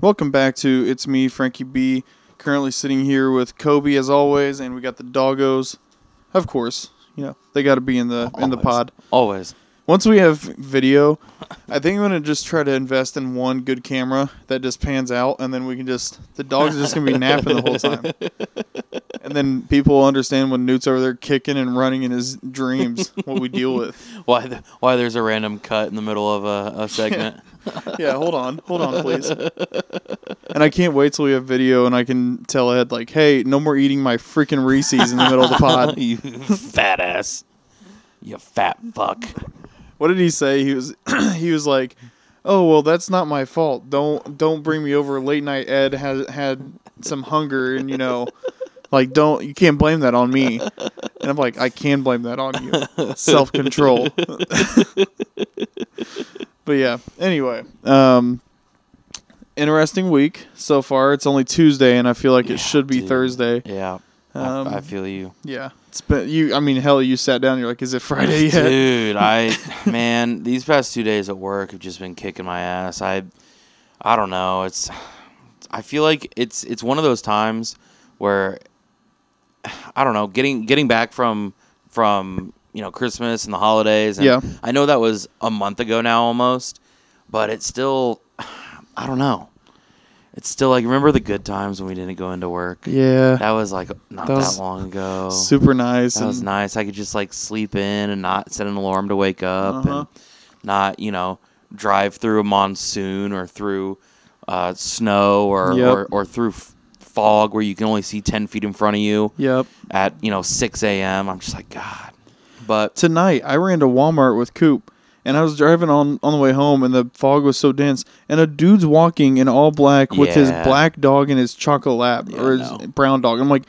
Welcome back to It's Me, Frankie B. Currently sitting here with Coby as always, and we got the doggos. Of course, you know they got to be in the in the Always. pod. Always. Once we have video, I think I'm gonna just try to invest in one good camera that just pans out, and then we can just the dogs are just gonna be napping the whole time, and then people will understand when Newt's over there kicking and running in his dreams what we deal with. Why? The, why there's a random cut in the middle of a, a segment? Yeah, hold on, hold on, please. And I can't wait till we have video and I can tell Ed like, hey, no more eating my freaking Reese's in the middle of the pod. you fat ass. You fat fuck. What did he say? He was he was like, "Oh well, that's not my fault. Don't don't bring me over late night. Ed has had some hunger, and you know, like don't you can't blame that on me." And I'm like, "I can blame that on you. Self control." but yeah. Anyway, um, interesting week so far. It's only Tuesday, and I feel like it should be dude. Thursday. Yeah. Um, I, I feel you. Yeah, it's been you. I mean, hell, you sat down. You're like, "Is it Friday yet?" Dude, I man, these past two days at work have just been kicking my ass. I I don't know. It's I feel like it's it's one of those times where I don't know, getting getting back from from, you know, Christmas and the holidays and Yeah. I know that was a month ago now almost, but it's still I don't know. It's still like remember the good times when we didn't go into work? Yeah, That was like not That that, long ago. super nice. That was nice. I could just like sleep in and not set an alarm to wake up Uh-huh. and not, you know, drive through a monsoon or through uh, snow or, Yep. or, or through f- fog where you can only see 10 feet in front of you Yep. at, you know, 6 a.m. I'm just like, God. But Tonight, I ran to Walmart with Coop, and I was driving on on the way home, and the fog was so dense, and a dude's walking in all black with his Yeah. black dog and his chocolate lab Yeah, or his no. brown dog. I'm like,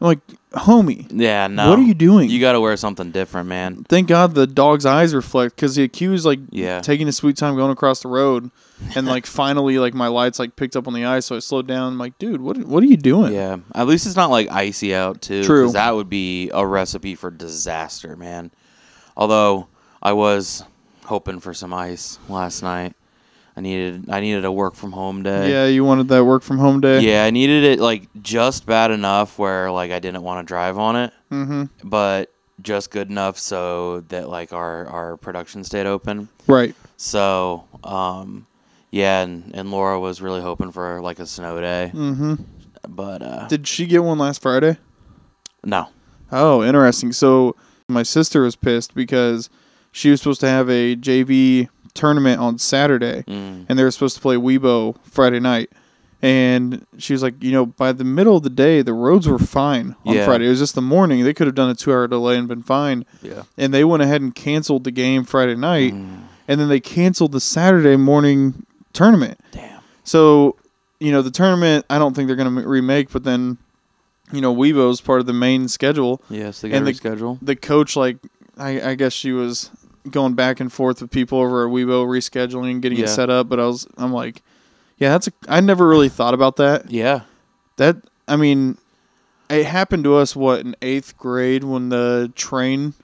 I'm like, homie, yeah, no. what are you doing? You got to wear something different, man. Thank God the dog's eyes reflect because the accused like Yeah. taking his sweet time going across the road, and like finally like my lights like picked up on the ice, so I slowed down. I'm like, dude, what what are you doing? Yeah. At least it's not like icy out, too. True. that would be a recipe for disaster, man. Although I was hoping for some ice last night. I needed I needed a work from home day. Yeah, you wanted that work from home day. Yeah, I needed it like just bad enough where like I didn't want to drive on it, Mm-hmm. but just good enough so that like our our production stayed open. Right. So, um yeah, and, and Laura was really hoping for like a snow day, Mm-hmm. but uh Did she get one last Friday? no. Oh, interesting. So my sister was pissed because she was supposed to have a JV tournament on Saturday, Mm. and they were supposed to play Weibo Friday night. And she was like, you know, by the middle of the day, the roads were fine on Yeah. Friday. It was just the morning. They could have done a two-hour delay and been fine. Yeah. And they went ahead and canceled the game Friday night, Mm. and then they canceled the Saturday morning tournament. Damn. So, you know, the tournament, I don't think they're going to remake, but then, you know, Weibo's part of the main schedule. Yes, they got And the- reschedule. The coach, like, I, I guess she was going back and forth with people over at Weibo rescheduling and getting it Yeah. set up. But I was, I'm like, yeah, that's a, I never really thought about that. Yeah. That, I mean, it happened to us, what, in eighth grade when the train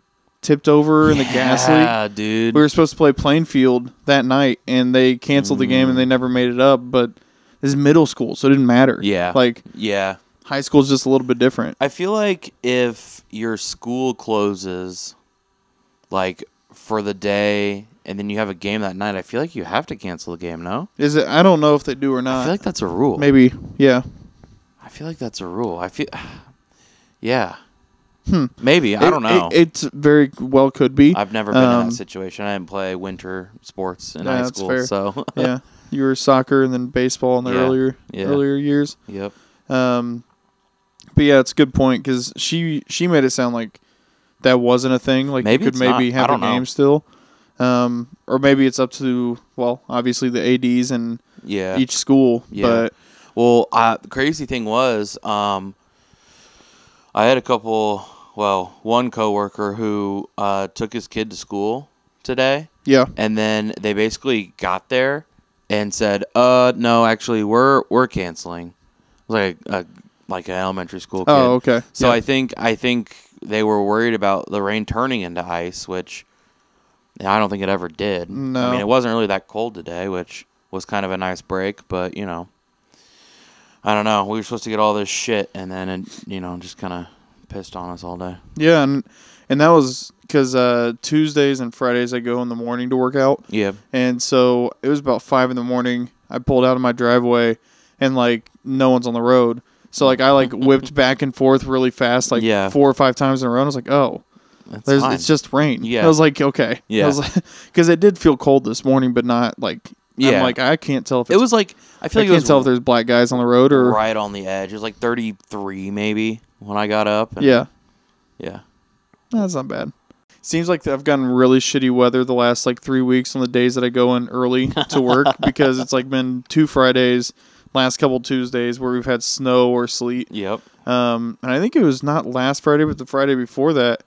tipped over in the gas leak? Yeah, dude. We were supposed to play Plainfield that night, and they canceled the game, and they mm. never made it up. But this is middle school, so it didn't matter. Yeah. like yeah. high school is just a little bit different. I feel like if your school closes, like for the day, and then you have a game that night, I feel like you have to cancel the game. No, Is it? I don't know if they do or not. I feel like that's a rule. Maybe, yeah. I feel like that's a rule. I feel, yeah, Hmm. maybe I don't know. It, it's very well could be. I've never been in um, that situation. I didn't play winter sports in high that's school, fair. so yeah, you were soccer and then baseball in the Yeah, earlier yeah. earlier years. yep. Um, but yeah, it's a good point because she she made it sound like that wasn't a thing. Like Maybe you could maybe not. Have a don't know. game still. Um, or maybe it's up to well, obviously the ads and Yeah. each school. Yeah. But Well, uh, the crazy thing was, um, I had a couple. Well, one coworker who uh, took his kid to school today, yeah, and then they basically got there and said, "Uh, no, actually, we're we're canceling." Like a, like an elementary school kid. oh okay. So yeah. I think I think they were worried about the rain turning into ice, which I don't think it ever did. No. I mean it wasn't really that cold today, which was kind of a nice break, but you know, I don't know. We were supposed to get all this shit, and then it, you know, just kind of pissed on us all day. Yeah, and and that was because uh, Tuesdays and Fridays I go in the morning to work out, Yeah. and so it was about five in the morning. I pulled out of my driveway, and like no one's on the road. So like I like whipped back and forth really fast, like Yeah. four or five times in a row. And I was like, oh, That's there's fine. it's just rain. Yeah. I was like, okay. Yeah. I like, because it did feel cold this morning, but not like. Yeah. I'm like I can't tell if it was like I I feel like I can't was tell if there's black guys on the road or right on the edge. It was like 33 maybe when I got up. and- yeah. Yeah. That's not bad. Seems like I've gotten really shitty weather the last like three weeks on the days that I go in early to work because it's like been two Fridays, last couple Tuesdays where we've had snow or sleet. Yep. Um, and I think it was not last Friday, but the Friday before that,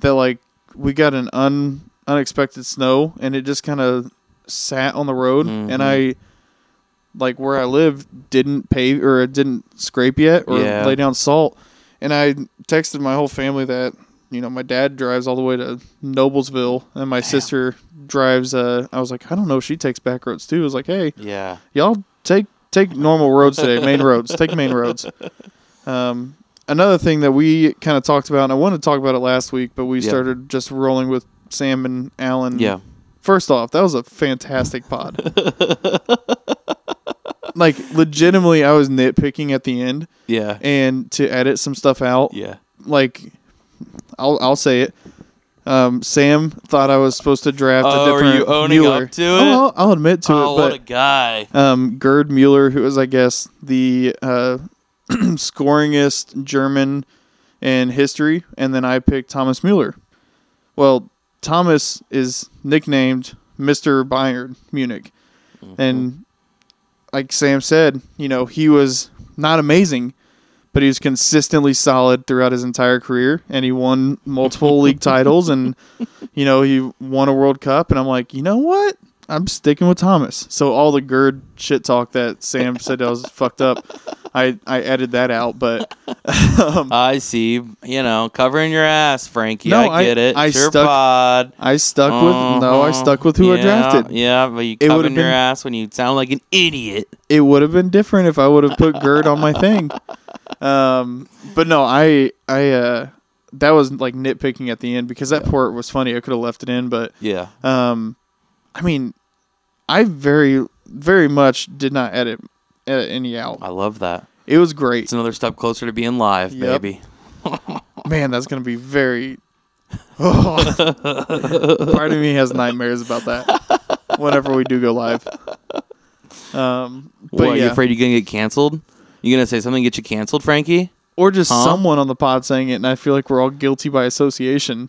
that like we got an un unexpected snow and it just kind of sat on the road Mhm. and I like where I live didn't pave or it didn't scrape yet or Yeah. lay down salt. And I texted my whole family that you know my dad drives all the way to Noblesville and my sister drives. Uh, I was like, I don't know, if she takes back roads too. I was like, hey, Yeah. y'all take take normal roads today, main roads, take main roads. Um, another thing that we kind of talked about, and I wanted to talk about it last week, but we Yeah. started just rolling with Sam and Alan. Yeah. First off, that was a fantastic pod. like legitimately, I was nitpicking at the end, Yeah. and to edit some stuff out, Yeah. like I'll I'll say it. Um, Sam thought I was supposed to draft Oh, a different are you owning Mueller. up to it? Oh, I'll, I'll admit to oh, it, what a guy. um, Gerd Mueller, who was, I guess, the uh, scoringest German in history, and then I picked Thomas Mueller. Well, Thomas is nicknamed Mr. Bayern Munich, and like Sam said, you know, he was not amazing, but he was consistently solid throughout his entire career, and he won multiple league titles, and you know, he won a World Cup, and I'm like, you know what? I'm sticking with Thomas. So all the Gerd shit talk that Sam said I was fucked up, I I edited that out, but um, I see. You know, covering your ass, Frankie. No, I I- get it. I stuck- pod. I stuck with no, I Uh-huh. stuck with who I drafted. Yeah, but you covering your ass when you sound like an idiot. It would have been different if I would have put Gerd on my thing. Um, but no, I I uh, that was like nitpicking at the end because that part was funny. I could have left it in, but Yeah. um, I mean, I very very much did not edit edit any out. I love that. It was great. It's another step closer to being live, Yep. baby. Man, that's gonna be very. part of me has nightmares about that. Whenever we do go live. Um, but what, yeah, you afraid you're gonna get canceled? You gonna say something get you canceled, Frankie? or just Huh? someone on the pod saying it, and I feel like we're all guilty by association.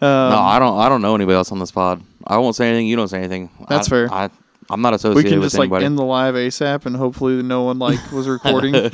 Um, no, I don't. I don't know anybody else on this pod. I won't say anything. You don't say anything. That's I, fair. I, I'm not associated. we can just like end the live ASAP, and hopefully no one like was recording.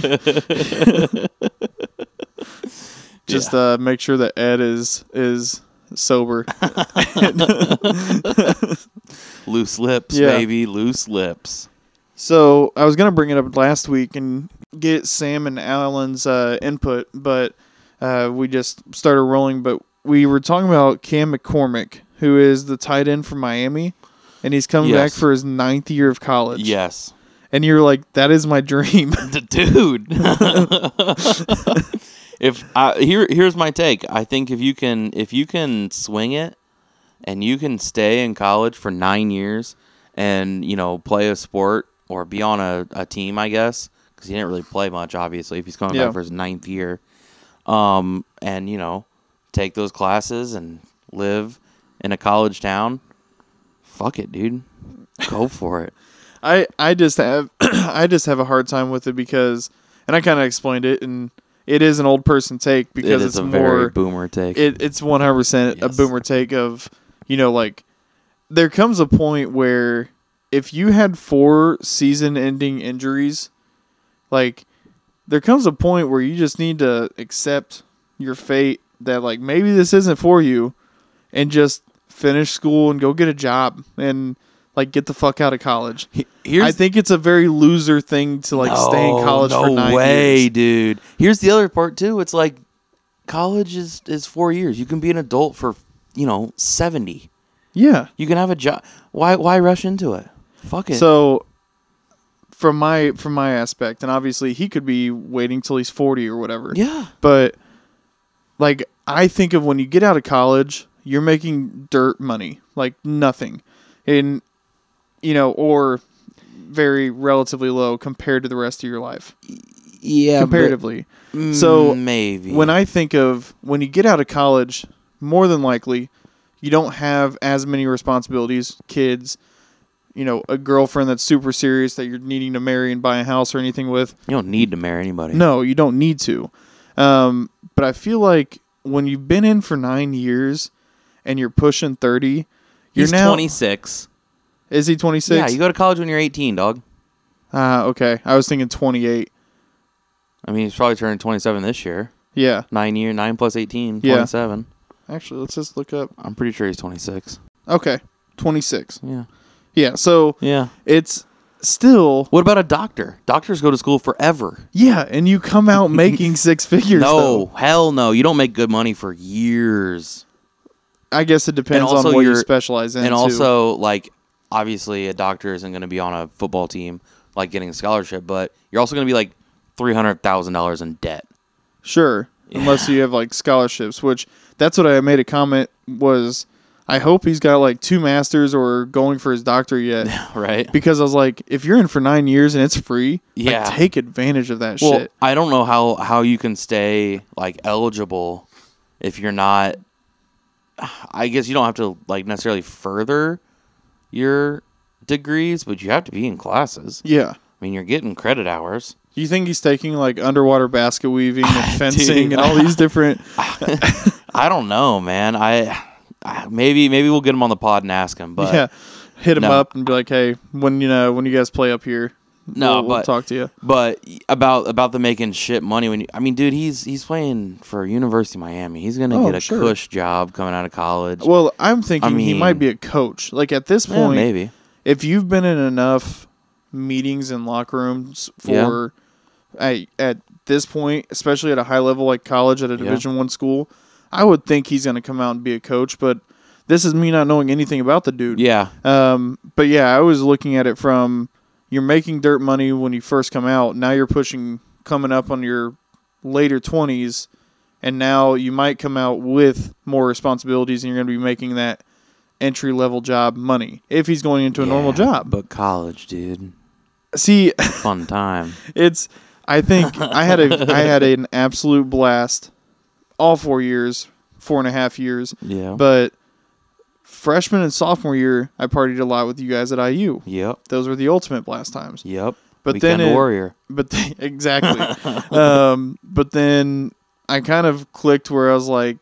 just uh, make sure that Ed is is sober. Loose lips, Yeah. baby. Loose lips. So I was gonna bring it up last week and get Sam and Alan's uh, input, but uh, we just started rolling. But we were talking about Cam McCormick, who is the tight end from Miami, and he's coming back for his ninth year of college. Yes, and you're like, that is my dream. Dude. if I, here, here's my take. I think if you can, if you can swing it, and you can stay in college for nine years, and you know play a sport or be on a, a team, I guess, because he didn't really play much, obviously, if he's coming Yeah. back for his ninth year, um, and you know take those classes and live in a college town. Fuck it, dude. Go for it. I I just have I just have a hard time with it because, and I kind of explained it, and it is an old person take because it's a more. very boomer take. it, it's 100% a boomer take of you know like there comes a point where if you had four season ending injuries like there comes a point where you just need to accept your fate that like maybe this isn't for you and just finish school and go get a job and like get the fuck out of college Here's i think it's a very loser thing to like stay in college no for nine way, years dude. Here's the other part too. It's like college is is four years. You can be an adult for you know seventy. yeah You can have a job. Why why rush into it? Fuck it. So, from my from my aspect, and obviously he could be waiting till he's forty or whatever. Yeah. But like I think of when you get out of college, you're making dirt money, like nothing, in you know, or very relatively low compared to the rest of your life Yeah. comparatively. but- So, Mm, maybe When I think of when you get out of college, more than likely, you don't have as many responsibilities, kids, you know, a girlfriend that's super serious that you're needing to marry and buy a house or anything with. you don't need to marry anybody. No, you don't need to. Um, but I feel like when you've been in for nine years and you're pushing thirty, you're He's now 26. is he twenty six? Yeah, you go to college when you're 18, dog. Ah, okay. I was thinking twenty eight. I mean, he's probably turning 27 this year. Yeah, Nine year, nine plus 18, Yeah. 27. actually, let's just look up. I'm pretty sure he's 26. Okay, twenty six. Yeah. Yeah, so Yeah. it's still What about a doctor? Doctors go to school forever. yeah, and you come out making six figures. no, though. hell no. You don't make good money for years. I guess it depends on what you you're- specialize in. and too. also, like, obviously, a doctor isn't going to be on a football team, like getting a scholarship, but you're also going to be like $300,000 in debt. Sure, unless you have like scholarships, which that's what I made a comment was. I hope he's got like two masters or going for his doctor yet, right? because I was like, if you're in for nine years and it's free, like, Yeah. take advantage of that Well, shit. I don't know how how you can stay like eligible if you're not. I guess you don't have to like necessarily further your degrees, but you have to be in classes. Yeah. I mean, you're getting credit hours. You think he's taking like underwater basket weaving and Dude, fencing and all these different? I don't know, man. I Ah, maybe maybe we'll get him on the pod and ask him, but yeah, hit him No. up and be like, hey, when you know when you guys play up here, No, we'll, we'll talk to you. But about about the making shit money when you, I mean, dude, he's he's playing for University of Miami. He's gonna Oh, get a sure. cush job coming out of college. Well, I'm thinking he might be a coach. Like at this Yeah, point, maybe. if you've been in enough meetings and locker rooms for at, at this point, especially at a high level like college at a Yeah. Division One school, I would think he's going to come out and be a coach. But this is me not knowing anything about the dude. Yeah, Um, but yeah, I was looking at it from you're making dirt money when you first come out. Now you're pushing coming up on your later twenties, and now you might come out with more responsibilities, and you're going to be making that entry level job money if he's going into a normal job. But college, dude, See, fun time. it's I think I had a I had an absolute blast all four years, four and a half years, Yeah. but freshman and sophomore year I partied a lot with you guys at IU. yep. Those were the ultimate blast times. Yep. But Weekend then it, warrior. but th- exactly. um, but then I kind of clicked where I was like,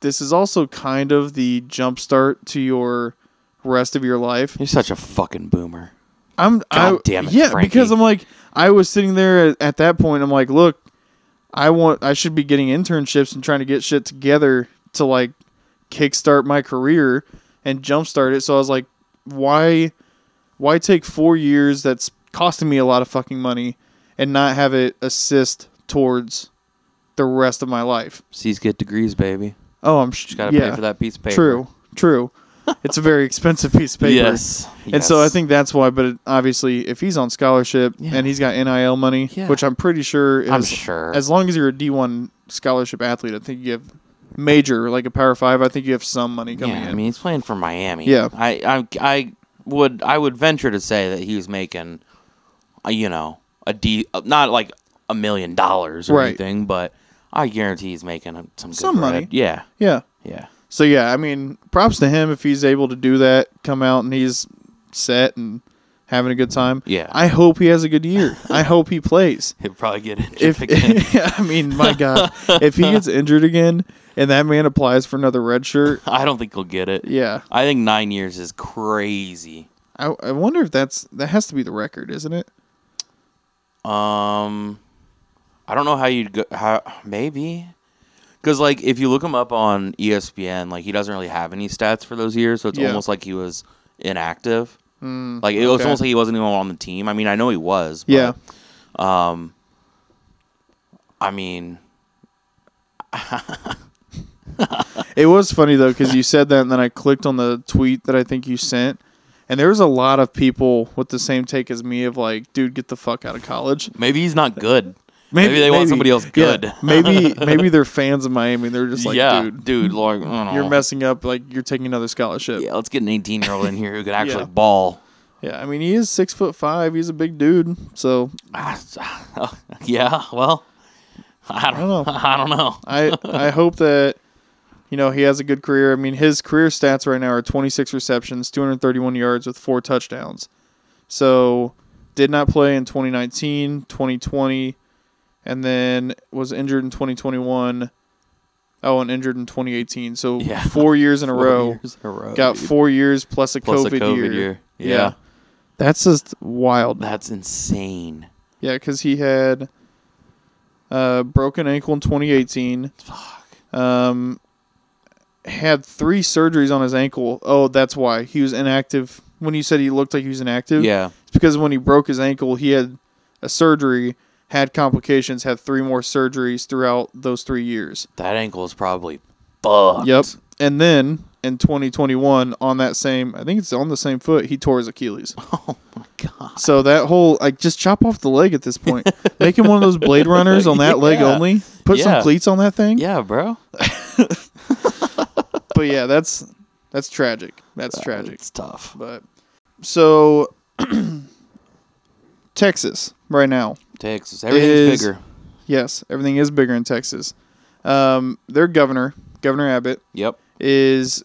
this is also kind of the jump start to your rest of your life. You're such a fucking boomer. I'm I, God damn it, yeah, Frankie. because I'm like I was sitting there at, at that point. I'm like, look, I want I should be getting internships and trying to get shit together to like kickstart my career and jumpstart it. So I was like, why why take four years that's costing me a lot of fucking money and not have it assist towards the rest of my life? C's get degrees, baby. Oh, I'm sh- Just gotta yeah, pay for that piece of paper. True, true. It's a very expensive piece of paper. Yes. And so I think that's why. But it, obviously, if he's on scholarship Yeah. and he's got NIL money, Yeah. which I'm pretty sure is, I'm sure. as long as you're a D1 scholarship athlete, I think you have major, like a Power Five. I think you have some money coming yeah, in. I mean, he's playing for Miami. Yeah. I, I, I would, I would venture to say that he's making, uh, you know, a D, uh, not like a million dollars or Right. anything, but I guarantee he's making some good Some bread. money. Yeah, yeah. yeah. So yeah, I mean, props to him if he's able to do that, come out and he's set and having a good time. Yeah. I hope he has a good year. I hope he plays. He'll probably get injured If again. I mean, my God, if he gets injured again and that man applies for another red shirt, I don't think he'll get it. yeah, I think nine years is crazy. I, I wonder if that's that has to be the record, isn't it? Um, I don't know how you'd go. How maybe. Because like if you look him up on ESPN, like he doesn't really have any stats for those years, so it's Yeah. almost like he was inactive. Mm, Like it was okay. almost like he wasn't even on the team. I mean, I know he was. But, Yeah. Um. I mean, It was funny though because you said that, and then I clicked on the tweet that I think you sent, And there's a lot of people with the same take as me of like, dude, get the fuck out of college. Maybe he's not good. Maybe, they want somebody else Yeah, good. maybe maybe they're fans of Miami. They're just like, yeah, dude, dude, like you're messing up. Like you're taking another scholarship. Yeah, let's get an 18 year old in here who can actually Yeah. ball. Yeah, I mean he is six foot five. He's a big dude. So Ah, yeah, well, I don't, I don't know. I don't know. I I hope that you know he has a good career. I mean his career stats right now are 26 receptions, 231 yards with four touchdowns. So did not play in 2019, 2020, and then was injured in 2021. Oh, and injured in 2018. So Yeah. four years in a Four row. years in a row, Got dude. four years plus a Plus COVID, a COVID year. year. Yeah. Yeah. That's just wild. That's insane. Yeah, because he had uh, broken ankle in 2018. Fuck. Um, had three surgeries on his ankle. Oh, that's why he was inactive. When you said he looked like he was inactive, Yeah. it's because when he broke his ankle, he had a surgery, had complications, had three more surgeries throughout those three years. That ankle is probably fucked. Yep. And then in 2021, on that same, I think it's on the same foot, he tore his Achilles. Oh my god. So that whole like just chop off the leg at this point. Make him one of those Blade Runners on that leg only. Put some Yeah. cleats on that thing. Yeah, bro. But yeah, that's that's tragic. That's tragic. It's tough. But so Texas right now. Texas. Everything's Is- bigger. Yes, everything is bigger in Texas. Um, their governor, Governor Abbott, Yep. is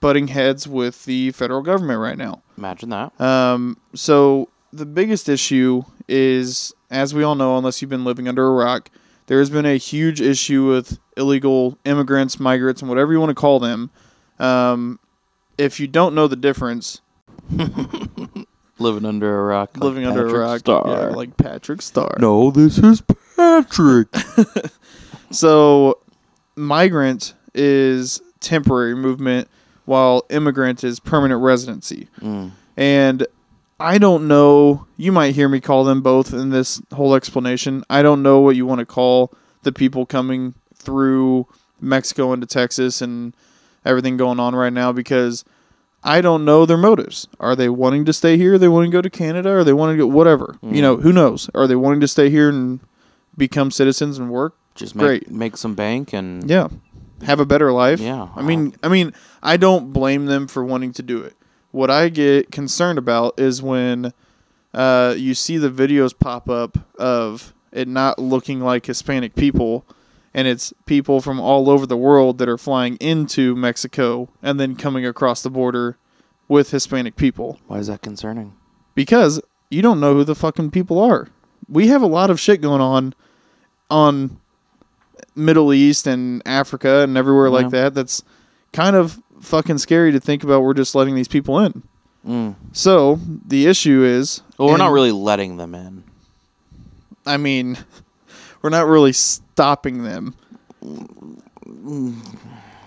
butting heads with the federal government right now. Imagine that. Um, so the biggest issue is, as we all know, unless you've been living under a rock, there has been a huge issue with illegal immigrants, migrants, and whatever you want to call them. Um, if you don't know the difference, Living under a rock. like living under a Patrick rock, Star. yeah, like Patrick Star. no, this is Patrick. So, migrant is temporary movement, while immigrant is permanent residency. Mm. And I don't know. You might hear me call them both in this whole explanation. I don't know what you want to call the people coming through Mexico into Texas and everything going on right now because I don't know their motives. Are they wanting to stay here? Are they wanting to go to Canada? Are they wanting to go whatever? You know, who knows? Are they wanting to stay here and become citizens and work? Just make, Great. make some bank and Yeah. Have a better life. Yeah. I mean, I mean, I don't blame them for wanting to do it. What I get concerned about is when uh, you see the videos pop up of it not looking like Hispanic people, and it's people from all over the world that are flying into Mexico and then coming across the border with Hispanic people why is that concerning? because you don't know who the fucking people are. We have a lot of shit going on on Middle East and Africa and everywhere Yeah. like that. That's kind of fucking scary to think about. We're just letting these people in. Mm. So the issue is, Well, we're not really letting them in. I mean, we're not really stopping them.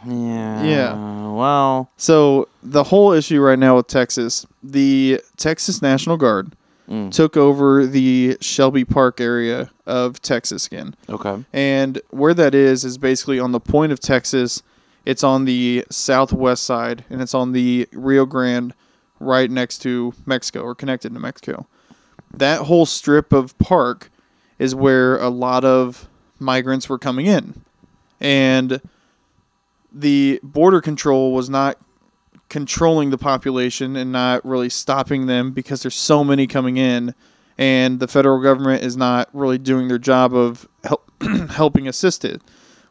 Yeah. Yeah. Well. So the whole issue right now with Texas, the Texas National Guard Mm. took over the Shelby Park area of Texas again. Okay. And where that is is basically on the point of Texas. It's on the southwest side, and it's on the Rio Grande, right next to Mexico or connected to Mexico. That whole strip of park is where a lot of migrants were coming in, and the border control was not controlling the population and not really stopping them because there's so many coming in and the federal government is not really doing their job of help, helping assist it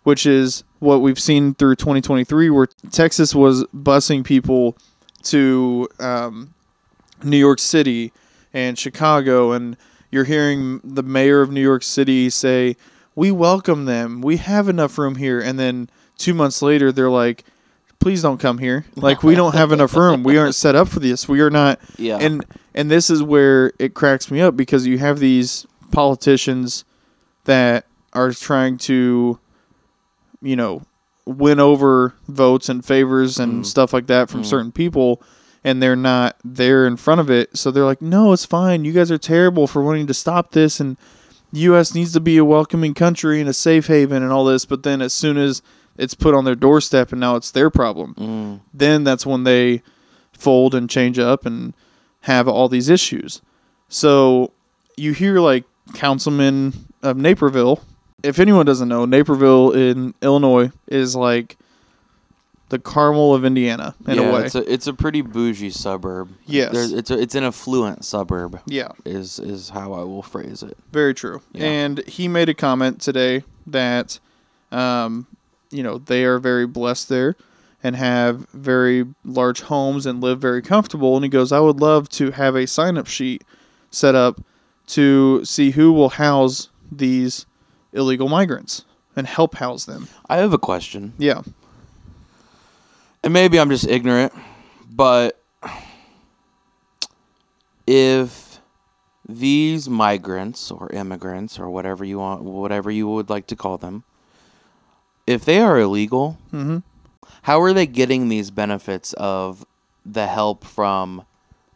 which is what we've seen through 2023 where texas was busing people to um, new york city and chicago and you're hearing the mayor of new york city say we welcome them we have enough room here and then two months later they're like please don't come here like we don't have enough room we aren't set up for this we are not Yeah. and and this is where it cracks me up because you have these politicians that are trying to you know win over votes and favors and Mm. stuff like that from Mm. certain people and they're not there in front of it so they're like no it's fine you guys are terrible for wanting to stop this and the US needs to be a welcoming country and a safe haven and all this but then as soon as it's put on their doorstep and now it's their problem Mm. then that's when they fold and change up and have all these issues. So you hear like councilman of Naperville. If anyone doesn't know, Naperville in Illinois is like the Carmel of Indiana in yeah, a way. It's a it's a pretty bougie suburb. Yes. There's, it's a, it's an affluent suburb. yeah, Is is how I will phrase it. very true. Yeah. And he made a comment today that, um, you know, they are very blessed there and have very large homes and live very comfortable. And he goes, I would love to have a sign up sheet set up to see who will house these illegal migrants and help house them. I have a question, Yeah. And maybe I'm just ignorant, but if these migrants or immigrants or whatever you want, whatever you would like to call them, if they are illegal, Mm-hmm. how are they getting these benefits of the help from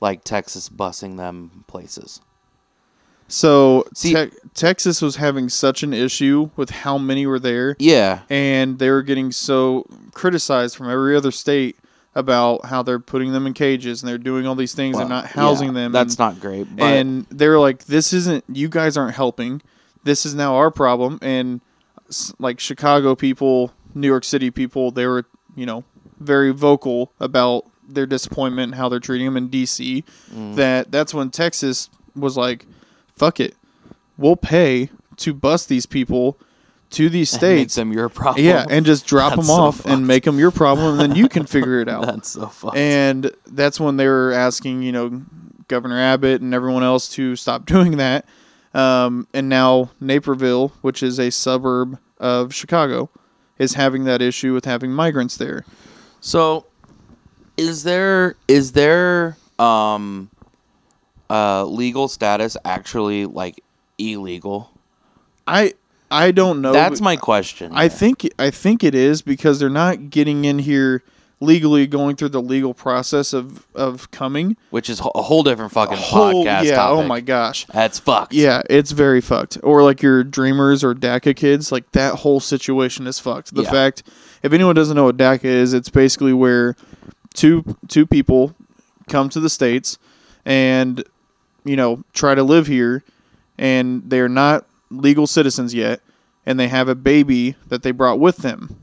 like Texas busing them places? So See- Te- Texas was having such an issue with how many were there, Yeah. and they were getting so criticized from every other state about how they're putting them in cages and they're doing all these things and not housing yeah, them. That's and, not great. And they were like, "This isn't. You guys aren't helping. This is now our problem." And like Chicago people, New York City people, they were you know very vocal about their disappointment and how they're treating them in DC. Mm. That that's when Texas was like, "Fuck it, we'll pay to bus these people to these and make states." them your problem. Yeah, and just drop That's them so off fucked. and make them your problem, and then you can figure it out. that's so fucked. And that's when they were asking, you know, Governor Abbott and everyone else to stop doing that. Um, and now Naperville, which is a suburb of Chicago, is having that issue with having migrants there. So, is there is there um, uh, legal status actually like illegal? I I don't know. That's my question. I think I think it is because they're not getting in here legally, going through the legal process of of coming. which is a whole different fucking Whole- podcast. yeah. topic. Oh my gosh. that's fucked. Yeah, it's very fucked. Or like your Dreamers or DACA kids, like that whole situation is fucked. The Yeah. fact, if anyone doesn't know what DACA is, it's basically where two two people come to the states and you know try to live here, and they're not legal citizens yet, and they have a baby that they brought with them.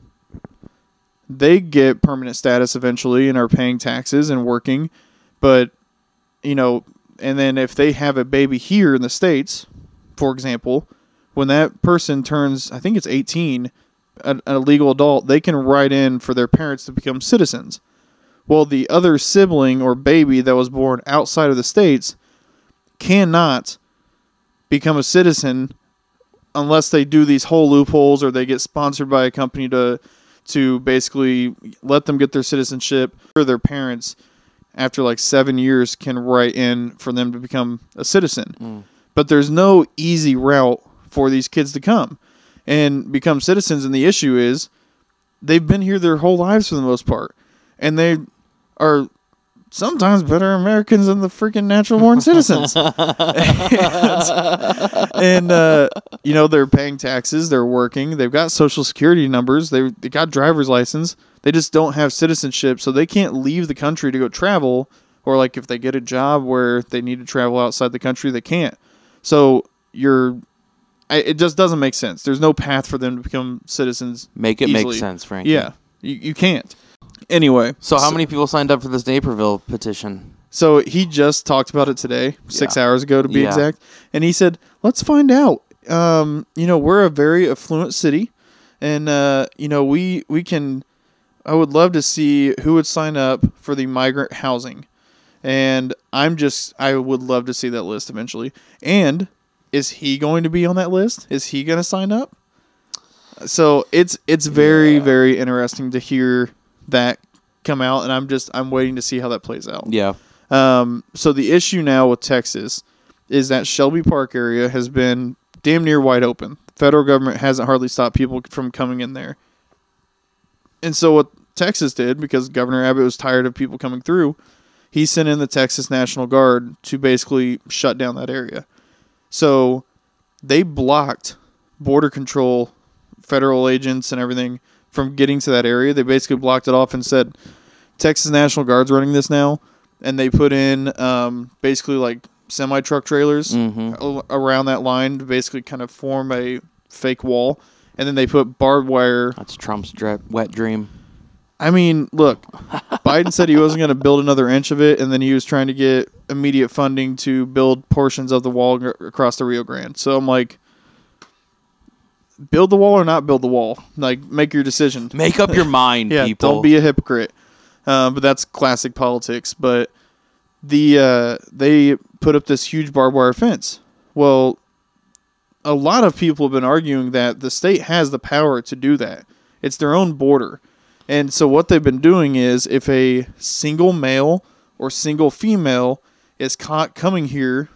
They get permanent status eventually and are paying taxes and working, but you know, and then if they have a baby here in the states, for example, when that person turns, I think it's 18, a, a legal adult, they can write in for their parents to become citizens. Well, the other sibling or baby that was born outside of the states cannot become a citizen unless they do these whole loopholes or they get sponsored by a company to to basically let them get their citizenship or their parents after like seven years can write in for them to become a citizen. Mm. But there's no easy route for these kids to come and become citizens. And the issue is they've been here their whole lives for the most part. And they are sometimes better Americans than the freaking natural born citizens. and uh, you know they're paying taxes, they're working, they've got social security numbers, they they got driver's license. They just don't have citizenship, so they can't leave the country to go travel. Or like if they get a job where they need to travel outside the country, they can't. So you're, I, it just doesn't make sense. There's no path for them to become citizens. Make it Easily. make sense, Frank. Yeah, you, you can't. Anyway, So how many people signed up for this Naperville petition? So he just talked about it today, six Yeah. hours ago to be Yeah. exact, and he said, "Let's find out. Um, you know, we're a very affluent city, and uh, you know, we we can. I would love to see who would sign up for the migrant housing, and I'm just I would love to see that list eventually. And is he going to be on that list? Is he going to sign up? So it's it's very Yeah. very interesting to hear that come out, and I'm just I'm waiting to see how that plays out. Yeah. Um, so the issue now with Texas is that Shelby Park area has been damn near wide open. The federal government hasn't hardly stopped people from coming in there. And so what Texas did, because Governor Abbott was tired of people coming through, he sent in the Texas National Guard to basically shut down that area. So they blocked border control, federal agents and everything from getting to that area. They basically blocked it off and said, Texas National Guard's running this now. and they put in um, basically like semi truck trailers Mm-hmm. around that line to basically kind of form a fake wall, and then they put barbed wire. That's Trump's dre- wet dream. I mean, look, Biden said he wasn't going to build another inch of it, and then he was trying to get immediate funding to build portions of the wall across the Rio Grande. So I'm like, build the wall or not build the wall. Like, make your decision. Make up your mind, yeah, people. don't be a hypocrite. Uh, but that's classic politics. But the uh, they put up this huge barbed wire fence. Well, a lot of people have been arguing that the state has the power to do that. It's their own border. And so what they've been doing is if a single male or single female is caught coming here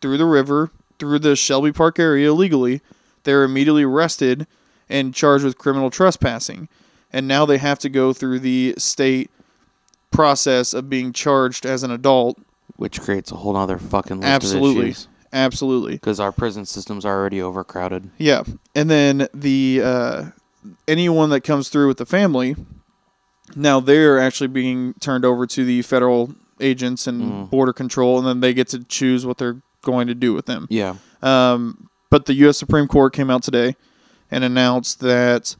through the river, through the Shelby Park area illegally, they're immediately arrested and charged with criminal trespassing. And now they have to go through the state process of being charged as an adult. Which creates a whole other fucking list Absolutely. of Absolutely. Because our prison systems are already overcrowded. Yeah, and then the uh, anyone that comes through with the family, now they're actually being turned over to the federal agents and Mm. border control, and then they get to choose what they're going to do with them. Yeah. Um, but the U.S. Supreme Court came out today and announced that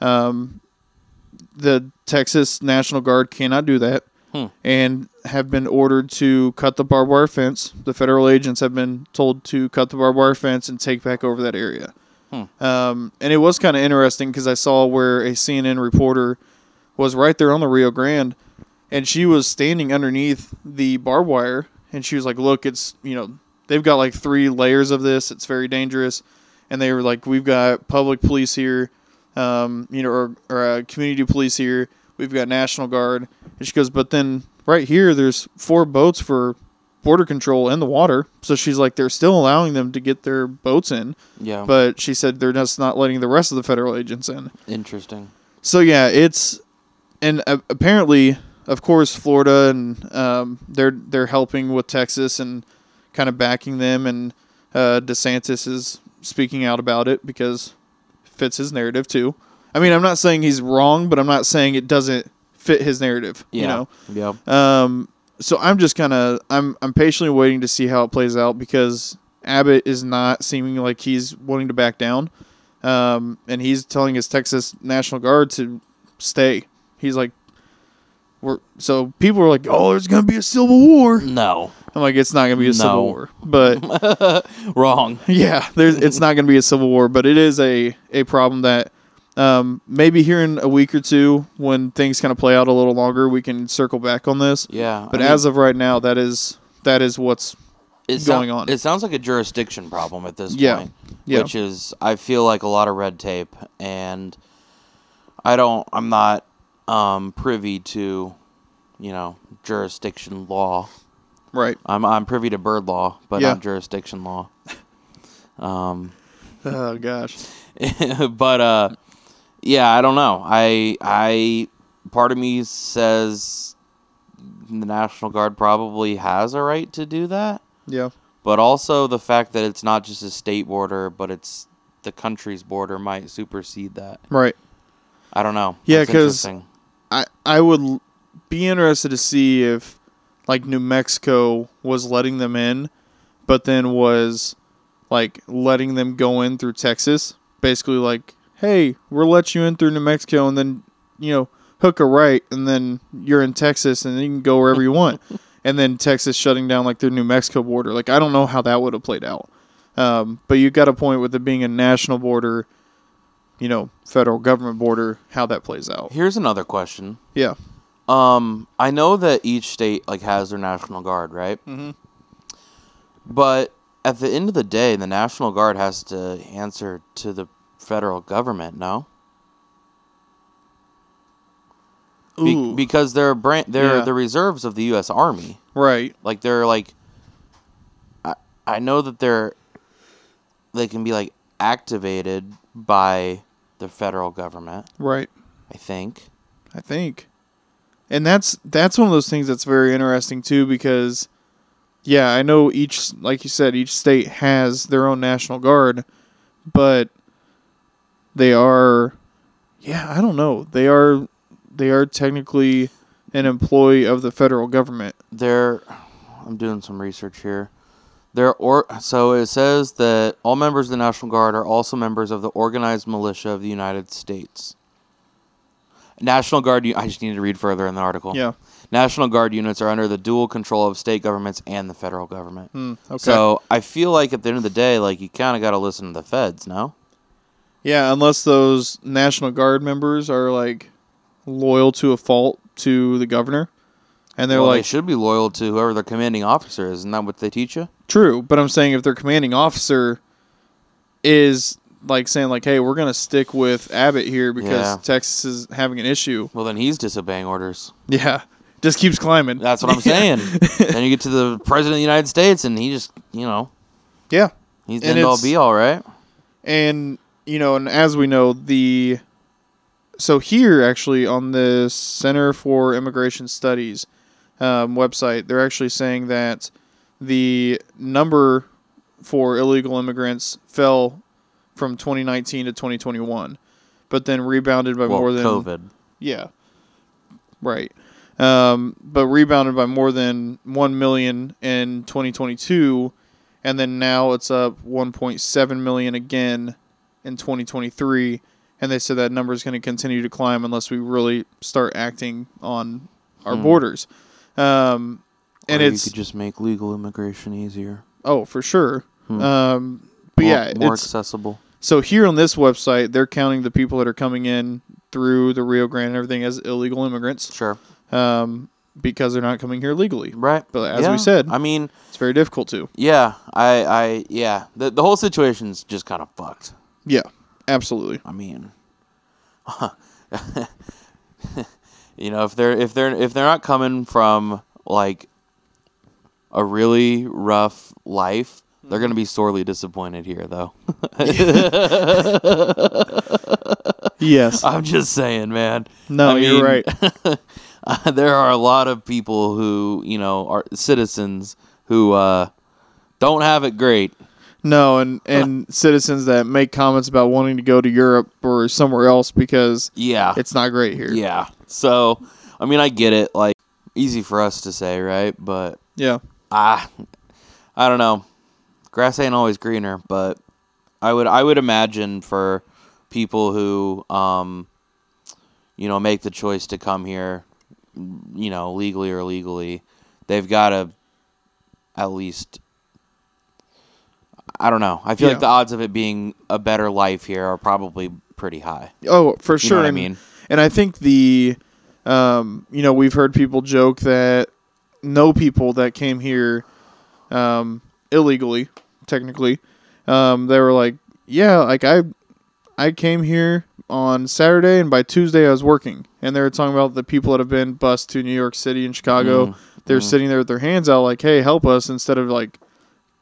um, the Texas National Guard cannot do that Hmm. and have been ordered to cut the barbed wire fence. The federal agents have been told to cut the barbed wire fence and take back over that area. Hmm. Um, and it was kind of interesting because I saw where a CNN reporter was right there on the Rio Grande and she was standing underneath the barbed wire and she was like look it's you know they've got like three layers of this. It's very dangerous. And they were like we've got public police here um, you know or, or uh, community police here. We've got national guard. And she goes but then right here there's four boats for border control in the water. So she's like they're still allowing them to get their boats in. Yeah. but she said they're just not letting the rest of the federal agents in. Interesting. so yeah, it's and uh, apparently, of course, Florida and um, they're they're helping with Texas and kind of backing them, and uh, DeSantis is speaking out about it because it fits his narrative too. I mean, I'm not saying he's wrong, but I'm not saying it doesn't fit his narrative. Yeah. You know. Yeah. Um, so I'm just kind of I'm I'm patiently waiting to see how it plays out because Abbott is not seeming like he's wanting to back down, um, and he's telling his Texas National Guard to stay. He's like, we're so people are like, oh, there's gonna be a civil war. No. I'm like, it's not gonna be a No. civil war, but Wrong. yeah, there's it's not going to be a civil war, but it is a a problem that um, maybe here in a week or two, when things kind of play out a little longer, we can circle back on this. Yeah. But I mean, as of right now, that is that is what's it going on. It sounds like a jurisdiction problem at this Yeah. point. Yeah. Which is I feel like a lot of red tape and I don't I'm not um privy to, you know, jurisdiction law. right. I'm I'm privy to bird law, but Yeah. not jurisdiction law. Um Oh gosh. but uh yeah, I don't know. I I part of me says the National Guard probably has a right to do that, Yeah. but also the fact that it's not just a state border, but it's the country's border might supersede that. Right. I don't know. Yeah, That's 'cause- interesting. I I would be interested to see if like New Mexico was letting them in, but then was like letting them go in through Texas. Basically, like, hey, we'll let you in through New Mexico, and then you know hook a right, and then you're in Texas, and then you can go wherever you want. and then Texas shutting down like their New Mexico border. Like, I don't know how that would have played out. Um, but you got a point with it being a national border, you know, federal government border, how that plays out. Here's another question. Yeah. Um, I know that each state like has their national guard, right? Mhm. But at the end of the day, the national guard has to answer to the federal government. No, Be- because they're brand, they're Yeah. the reserves of the U.S. Army. right. Like they're like, I I know that they're they can be like activated by the federal government. Right. I think. I think. And that's that's one of those things that's very interesting too because yeah, I know each like you said each state has their own national guard, but they are yeah, I don't know. They are they are technically an employee of the federal government. They're. I'm doing some research here. They're or so it says that all members of the National Guard are also members of the organized militia of the United States. National Guard. I just need to read further in the article. Yeah. National Guard units are under the dual control of state governments and the federal government. Hmm, okay. So I feel like at the end of the day, like you kind of got to listen to the feds, no? yeah, unless those National Guard members are like loyal to a fault to the governor, and they're well, they should be loyal to whoever their commanding officer is. Isn't that what they teach you? true, but I'm saying if their commanding officer is like saying like, "Hey, we're gonna stick with Abbott here because Yeah. Texas is having an issue," Well, then he's disobeying orders. yeah, just keeps climbing. That's what I'm saying. then you get to the president of the United States, and he just, you know, yeah, he's the And end all be all, right? and you know, and as we know, the so here actually on the Center for Immigration Studies um, website, they're actually saying that the number for illegal immigrants fell from 2019 to 2021, but then rebounded by Well, more than COVID. yeah, right. Um, but rebounded by more than one million in 2022, and then now it's up 1.7 million again in 2023. And they said that number is going to continue to climb unless we really start acting on our Hmm. borders. Um, and Or it's you could just make legal immigration easier. oh for sure. Hmm. Um, but more, yeah, more accessible. so here on this website, they're counting the people that are coming in through the Rio Grande and everything as illegal immigrants Sure. um, because they're not coming here legally. Right. But as Yeah. we said, I mean, it's very difficult to. yeah, I, I, yeah, the the whole situation's just kind of fucked. Yeah, absolutely. I mean, you know, if they're if they're if they're not coming from like a really rough life, they're gonna be sorely disappointed here, though. Yes. I'm just saying, man. No, I you're mean, right. uh, there are a lot of people who you know are citizens who uh, don't have it great. No, and and citizens that make comments about wanting to go to Europe or somewhere else because Yeah, it's not great here. yeah. So, I mean, I get it. Like, easy for us to say, right? But Yeah. ah, I don't know. Grass ain't always greener, but I would I would imagine for people who um, you know, make the choice to come here, you know, legally or illegally, they've got to at least. I don't know. I feel Yeah. like the odds of it being a better life here are probably pretty high. Oh, for You sure. know what I mean? And I think the, um, you know, we've heard people joke that know people that came here, um, illegally, technically. Um, they were like, yeah, like I, I came here on Saturday and by Tuesday I was working, and they were talking about the people that have been bused to New York City and Chicago. Mm, They're mm. sitting there with their hands out, like, hey, help us, instead of like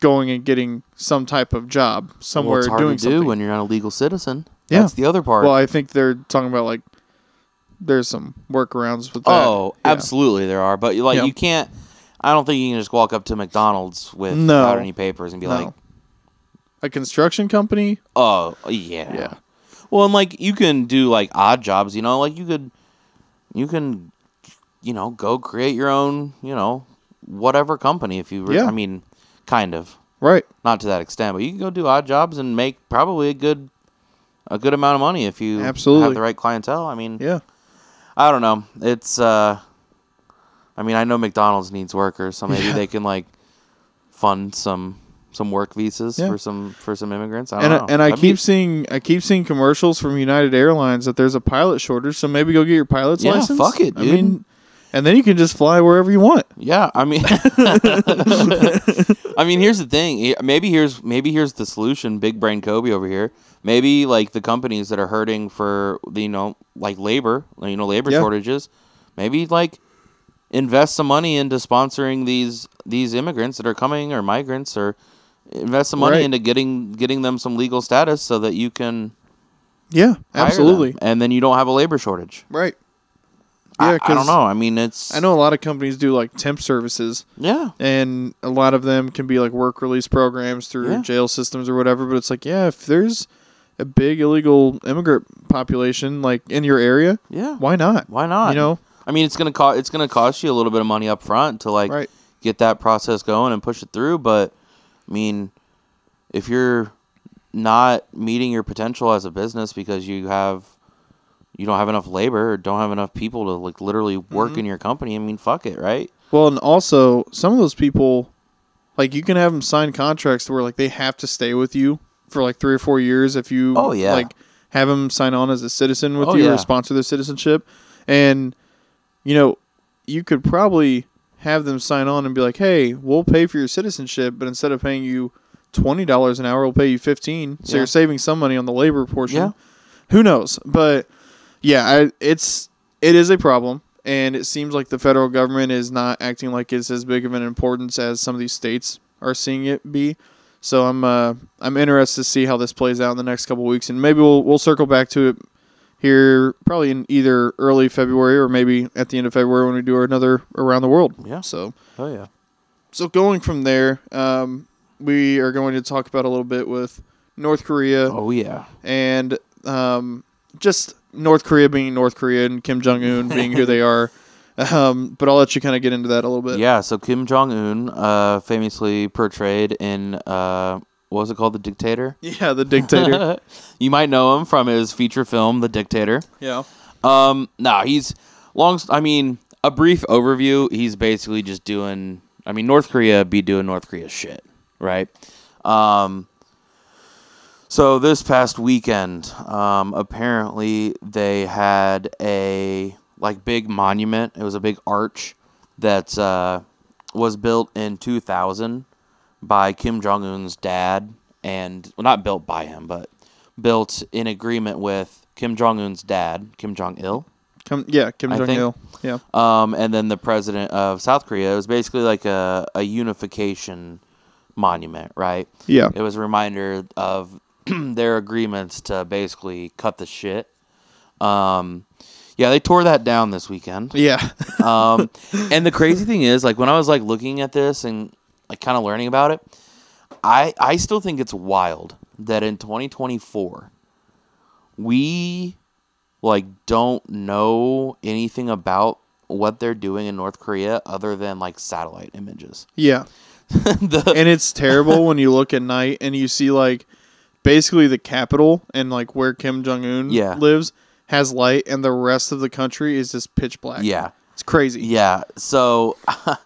going and getting some type of job somewhere well, it's hard doing to do something. when you're not a legal citizen. Yeah. That's the other part. Well, I think they're talking about like there's some workarounds with that. oh, Yeah. absolutely there are, but like you can't. I don't think you can just walk up to McDonald's with No. without any papers and be No. like, A construction company? "Oh, yeah, Yeah. Well, and like you can do like odd jobs, you know, like you could, you can, you know, go create your own, you know, whatever company if you. Re- Yeah. I mean, kind of, Right. not to that extent, but you can go do odd jobs and make probably a good, a good amount of money if you Absolutely. have the right clientele. I mean, Yeah. I don't know. It's uh I mean, I know McDonald's needs workers, so maybe Yeah. they can like fund some some work visas Yeah. for some for some immigrants. I And don't I, know. and I That'd be- keep seeing I keep seeing commercials from United Airlines that there's a pilot shortage, so maybe go get your pilot's Yeah, license. fuck it, I dude. mean, and then you can just fly wherever you want. Yeah, I mean I mean, here's the thing. Maybe here's maybe here's the solution. Big brain Coby over here. Maybe like the companies that are hurting for the you know like labor, you know labor Yeah. shortages. Maybe like invest some money into sponsoring these these immigrants that are coming or migrants or invest some money Right. into getting getting them some legal status so that you can Yeah, absolutely. and then you don't have a labor shortage. Right. Yeah, I, don't know. I mean, it's I know a lot of companies do like temp services, Yeah, and a lot of them can be like work release programs through Yeah. jail systems or whatever. But it's like, yeah, if there's a big illegal immigrant population like in your area, yeah. why not? Why not? You know, I mean, it's gonna cost it's gonna cost you a little bit of money up front to like Right. get that process going and push it through. But I mean, if you're not meeting your potential as a business because you have you don't have enough labor or don't have enough people to like literally work Mm-hmm. in your company, I mean, fuck it, right? Well, and also some of those people, like you can have them sign contracts where like they have to stay with you for like three or four years if you Oh, yeah. like have them sign on as a citizen with Oh, you yeah. or sponsor their citizenship, and you know you could probably have them sign on and be like, hey, we'll pay for your citizenship, but instead of paying you twenty dollars an hour, we'll pay you fifteen. So Yeah. you're saving some money on the labor portion. Yeah. Who knows? But yeah, I, it's it is a problem, and it seems like the federal government is not acting like it's as big of an importance as some of these states are seeing it be. So I'm uh, I'm interested to see how this plays out in the next couple weeks, and maybe we'll we'll circle back to it here probably in either early February or maybe at the end of February when we do another around the world. Yeah. So Oh yeah. so going from there, um, we are going to talk about a little bit with North Korea Oh yeah. and um, just North Korea being North Korea and Kim Jong Un being who they are. Um, but I'll let you kind of get into that a little bit. Yeah, so Kim Jong Un, uh, famously portrayed in uh, what was it called, The Dictator? Yeah, the dictator. you might know him from his feature film, The Dictator. yeah. Um, nah, he's long. I mean, a brief overview. He's basically just doing. I mean, North Korea be doing North Korea shit, right? Um. So this past weekend, um, apparently they had a like big monument. It was a big arch that uh, was built in 2000 by Kim Jong Un's dad, and well, not built by him, but built in agreement with Kim Jong Un's dad, Kim Jong Il, Come, yeah, Kim Jong Il. Yeah. um, and then the president of South Korea. It was basically like a, a unification monument, right? Yeah. It was a reminder of their agreements to basically cut the shit. Um, yeah, they tore that down this weekend. Yeah. Um, and the crazy thing is, like when I was like looking at this and like kind of learning about it, I I still think it's wild that in 2024 we like don't know anything about what they're doing in North Korea other than like satellite images. yeah. The- And it's terrible when you look at night and you see like basically the capital and like where Kim Jong Un Yeah. lives has light and the rest of the country is just pitch black. yeah. It's crazy. Yeah. So,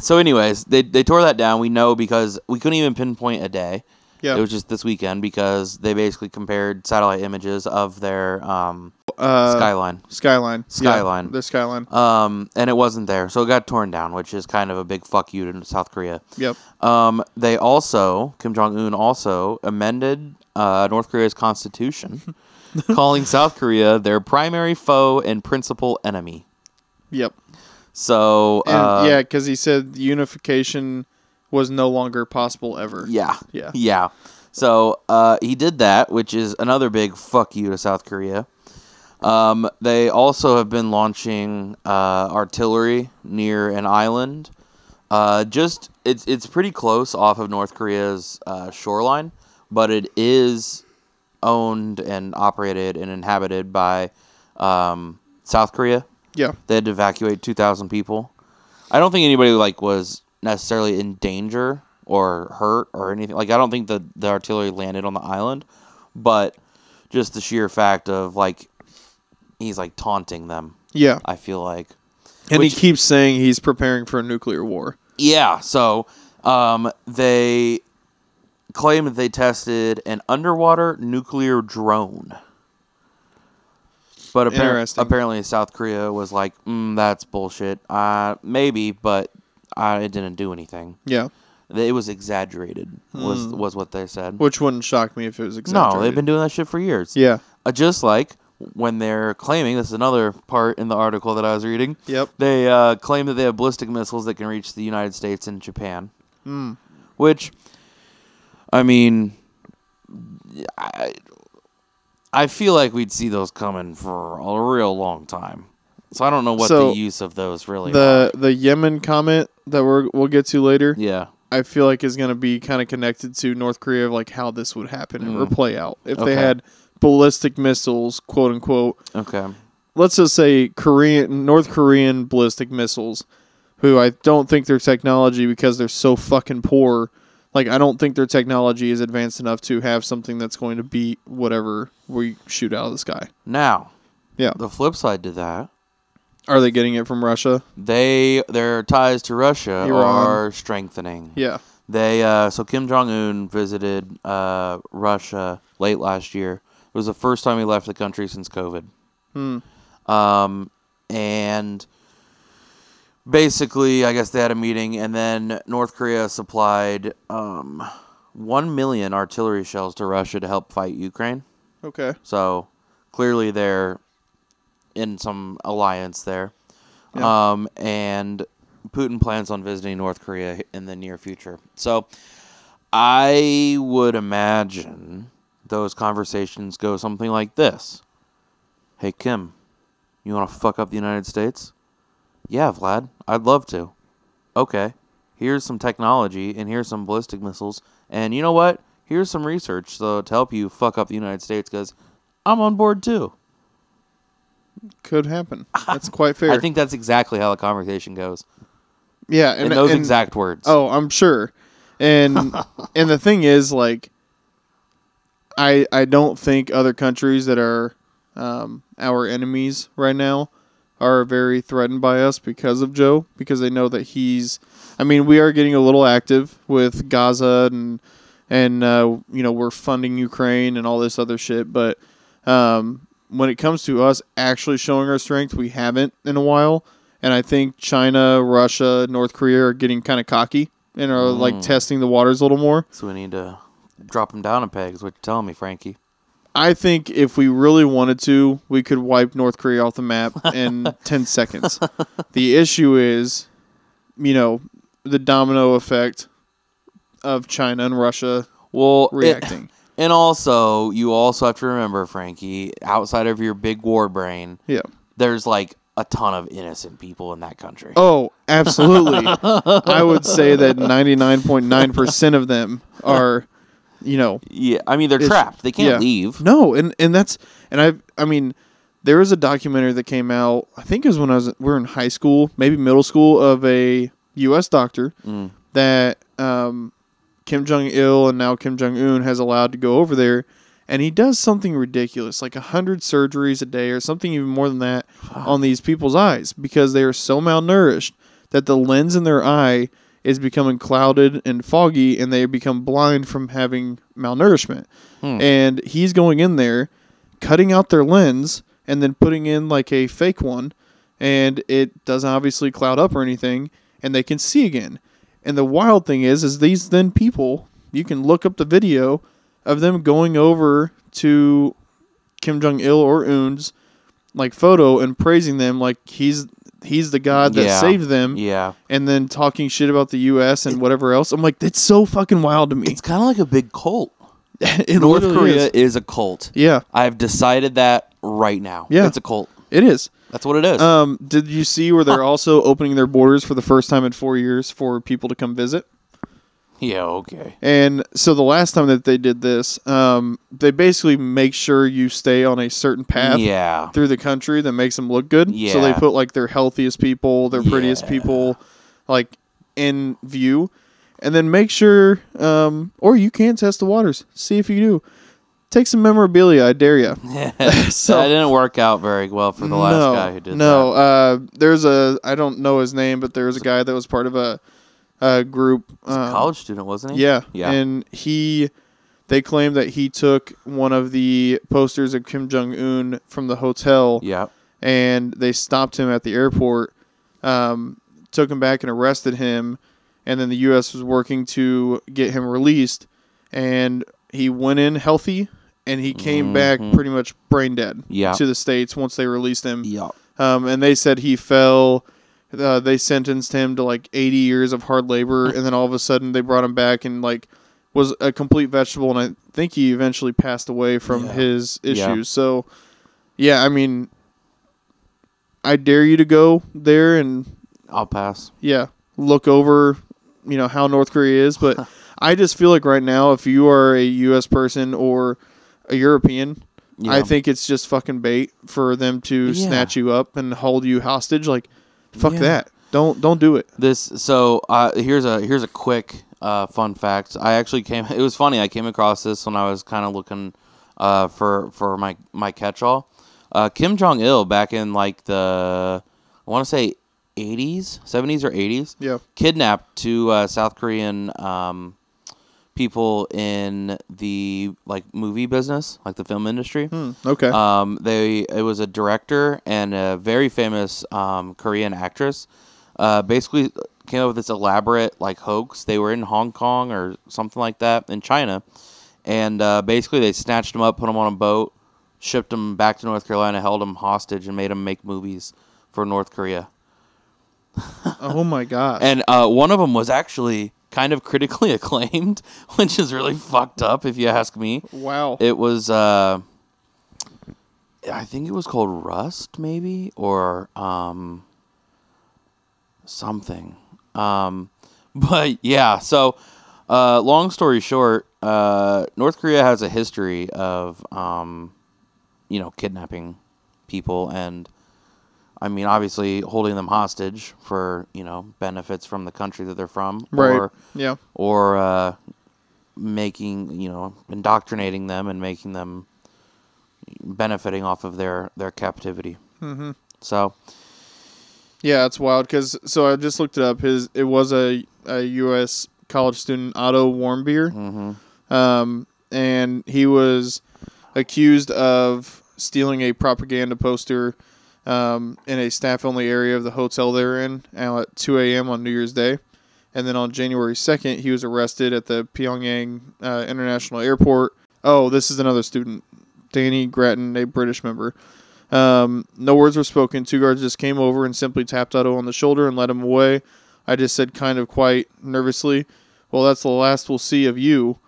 so anyways, they they tore that down. We know because we couldn't even pinpoint a day. Yeah. It was just this weekend because they basically compared satellite images of their um, uh, skyline. Skyline. Skyline. Yeah, the skyline. Um, and it wasn't there, so it got torn down, which is kind of a big fuck you to South Korea. Yep. Um, they also Kim Jong Un also amended uh, North Korea's constitution, calling South Korea their primary foe and principal enemy. Yep. So And uh, yeah, because he said unification was no longer possible ever. Yeah. Yeah. Yeah. So uh, he did that, which is another big fuck you to South Korea. Um, they also have been launching uh, artillery near an island. Uh, just it's it's pretty close off of North Korea's uh, shoreline, but it is owned and operated and inhabited by um, South Korea. Yeah. They had to evacuate two thousand people. I don't think anybody like was necessarily in danger or hurt or anything. Like I don't think the the artillery landed on the island, but just the sheer fact of like he's like taunting them. Yeah. I feel like And Which- he keeps saying he's preparing for a nuclear war. yeah. So um, they claim that they tested an underwater nuclear drone. But appar- apparently, South Korea was like, mm, "That's bullshit." Uh, maybe, but uh, it didn't do anything. Yeah. It was exaggerated. Was Hmm. was what they said. Which wouldn't shock me if it was exaggerated. No, they've been doing that shit for years. Yeah. Uh, just like when they're claiming this is another part in the article that I was reading. Yep. They uh, claim that they have ballistic missiles that can reach the United States and Japan. Mm. Which, I mean, I, I feel like we'd see those coming for a real long time. So I don't know what So, the use of those really The are. the Yemen comment that we're, we'll get to later, Yeah. I feel like is going to be kind of connected to North Korea, of like how this would happen or Mm. play out if Okay. they had ballistic missiles, quote unquote, Okay. let's just say Korean North Korean ballistic missiles, who I don't think their technology because they're so fucking poor. Like I don't think their technology is advanced enough to have something that's going to beat whatever we shoot out of the sky. Now, Yeah. the flip side to that, Are they getting it from Russia? they their ties to Russia Iran. are strengthening. Yeah. They uh, so Kim Jong Un visited uh, Russia late last year. It was the first time he left the country since COVID. Hmm. Um, and basically, I guess they had a meeting, and then North Korea supplied um, one million artillery shells to Russia to help fight Ukraine. Okay. So clearly, they're in some alliance there. Yeah. Um, and Putin plans on visiting North Korea in the near future. So I would imagine those conversations go something like this Hey, Kim, you want to fuck up the United States? Yeah, Vlad, I'd love to. Okay, here's some technology, and here's some ballistic missiles. And you know what? Here's some research so to help you fuck up the United States because I'm on board too. Could happen. That's quite fair. I think that's exactly how the conversation goes. yeah, In those and- exact words. Oh, I'm sure. And and the thing is, like, I I don't think other countries that are um, our enemies right now are very threatened by us because of Joe, because they know that he's. I mean, we are getting a little active with Gaza and and uh, you know we're funding Ukraine and all this other shit, but um, when it comes to us actually showing our strength, we haven't in a while. And I think China, Russia, North Korea are getting kind of cocky and are like Mm. testing the waters a little more. So we need to drop them down a peg, is what you're telling me, Frankie. I think if we really wanted to, we could wipe North Korea off the map in 10 seconds. The issue is, you know, the domino effect of China and Russia Well, it- reacting. and also, you also have to remember, Frankie, outside of your big war brain, yeah. there's like a ton of innocent people in that country. Oh, absolutely. I would say that 99.9% of them are, you know, Yeah, I mean, they're trapped. They can't yeah. leave. No, and and that's and I I mean, there was a documentary that came out. I think it was when I was we were in high school, maybe middle school, of a U.S. doctor Mm. that um, Kim Jong Il and now Kim Jong Un has allowed to go over there, and he does something ridiculous, like a hundred surgeries a day or something even more than that on these people's eyes because they are so malnourished that the lens in their eye is becoming clouded and foggy, and they become blind from having malnourishment. Hmm. And he's going in there, cutting out their lens, and then putting in like a fake one, and it doesn't obviously cloud up or anything, and they can see again. And the wild thing is, is these then people, you can look up the video of them going over to Kim Jong Il or Un's like photo and praising them like he's he's the god that Yeah. saved them, Yeah, and then talking shit about the U.S. and whatever else. I'm like, that's so fucking wild to me. it's kind of like a big cult. North Korea is. is. a cult. Yeah, I've decided that right now. Yeah. it's a cult. it is. That's what it is. Um, did you see where they're also opening their borders for the first time in four years for people to come visit? Yeah, okay. And so the last time that they did this, um, they basically make sure you stay on a certain path Yeah, through the country that makes them look good. Yeah. So they put like their healthiest people, their prettiest Yeah. people, like in view, and then make sure, um, or you can test the waters, see if you do. Take some memorabilia, I dare you. So- that didn't work out very well for the last guy who did no, that. uh, there's a I don't know his name, but there was a guy that was part of a, a group. Um, college student, wasn't he? Yeah, Yeah. and he, they claim that he took one of the posters of Kim Jong Un from the hotel, Yeah. and they stopped him at the airport, um, took him back and arrested him, and then the U.S. was working to get him released, and he went in healthy, and he came back Mhm. pretty much brain dead Yeah. to the states once they released him. Yeah. Um, and they said he fell. Uh, they sentenced him to like 80 years of hard labor, and then all of a sudden they brought him back and like was a complete vegetable. And I think he eventually passed away from Yeah. his issues. Yeah. So, yeah, I mean, I dare you to go there and I'll pass. yeah, look over, you know how North Korea is. But I just feel like right now, if you are a U.S. person or a European, Yeah. I think it's just fucking bait for them to snatch you up and hold you hostage. Like, fuck Yeah. that. Don't don't do it. This so uh, here's a here's a quick uh, fun fact. I actually came. It was funny. I came across this when I was kind of looking uh, for for my my catch all. Uh, Kim Jong Il back in like the I want to say 80s, 70s or 80s, Yeah. kidnapped two uh, South Korean um, people in the like movie business, like the film industry. Hmm. Okay. Um, they it was a director and a very famous um, Korean actress. Uh, basically came up with this elaborate like hoax. They were in Hong Kong or something like that in China, and uh, basically they snatched them up, put them on a boat, shipped them back to North Carolina, held them hostage, and made them make movies for North Korea. oh my god. And uh, one of them was actually kind of critically acclaimed, which is really fucked up if you ask me. wow. It was uh I think it was called Rust maybe or um something. Um but yeah, so uh long story short, uh North Korea has a history of um you know, kidnapping people and I mean obviously holding them hostage for, you know, benefits from the country that they're from right. or yeah. or uh, making you know indoctrinating them and making them benefiting off of their their captivity. hmm So Yeah, it's wild because so I just looked it up. His it was a, a U.S. college student, Otto Warmbier, mhm. um, and he was accused of stealing a propaganda poster um, in a staff-only area of the hotel they were in at 2 a.m. on New Year's Day. And then on January 2nd, he was arrested at the Pyongyang uh, International Airport. Oh, this is another student, Danny Gratton, a British member. Um, no words were spoken. Two guards just came over and simply tapped Otto on the shoulder and led him away. I just said, kind of quite nervously, Well, that's the last we'll see of you.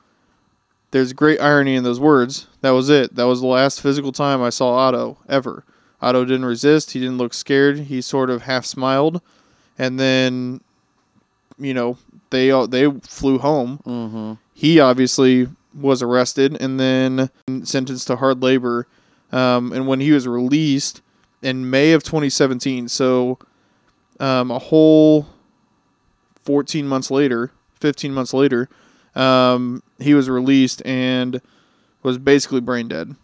There's great irony in those words. That was it. That was the last physical time I saw Otto, ever. Otto didn't resist. He didn't look scared. He sort of half smiled. And then, you know, they all they flew home. Mhm. He obviously was arrested and then sentenced to hard labor. Um, and when he was released in May of 2017, so um, a whole 14 months later, 15 months later, um, he was released and was basically brain dead.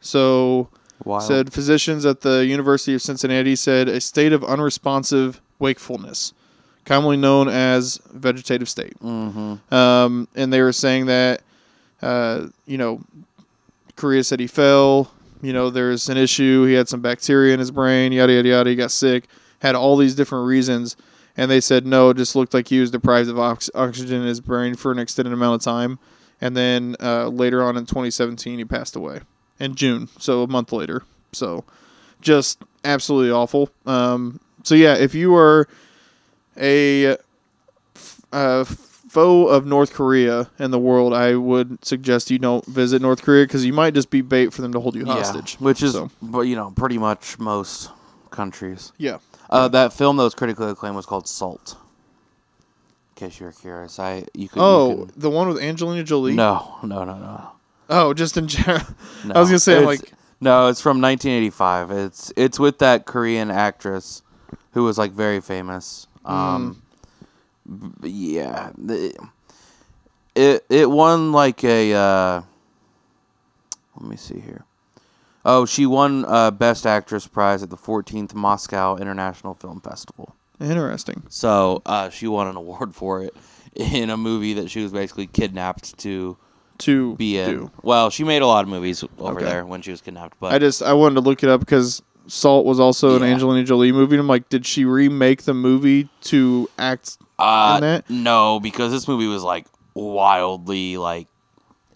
So Wild. said physicians at the University of Cincinnati said a state of unresponsive wakefulness, commonly known as vegetative state. Mhm. Um, and they were saying that, uh, you know, Korea said he fell. You know, there's an issue. He had some bacteria in his brain. Yada yada yada. He got sick. Had all these different reasons, and they said no. It just looked like he was deprived of ox- oxygen in his brain for an extended amount of time. And then uh, later on in 2017, he passed away in June. So a month later. So just absolutely awful. Um, so yeah, if you are a uh, foe of North Korea in the world, I would suggest you don't visit North Korea because you might just be bait for them to hold you hostage. Yeah, which is So, but you know pretty much most countries. yeah. Uh, that film that was critically acclaimed was called Salt. In case you were curious, I you could. you Oh, could- the one with Angelina Jolie. no, no, no, no. Oh, just in general. No. I was gonna say, like, no, it's from 1985. It's it's with that Korean actress who was like very famous. Mm. Um, b- yeah, the, it it won like a. Uh, let me see here. Oh, she won uh, Best Actress prize at the 14th Moscow International Film Festival. interesting. So uh, she won an award for it in a movie that she was basically kidnapped to To be in. do. Well, she made a lot of movies over Okay. there when she was kidnapped, but I just I wanted to look it up because Salt was also an Angelina Jolie movie. And I'm like, did she remake the movie to act? uh, in that? no, because this movie was like wildly like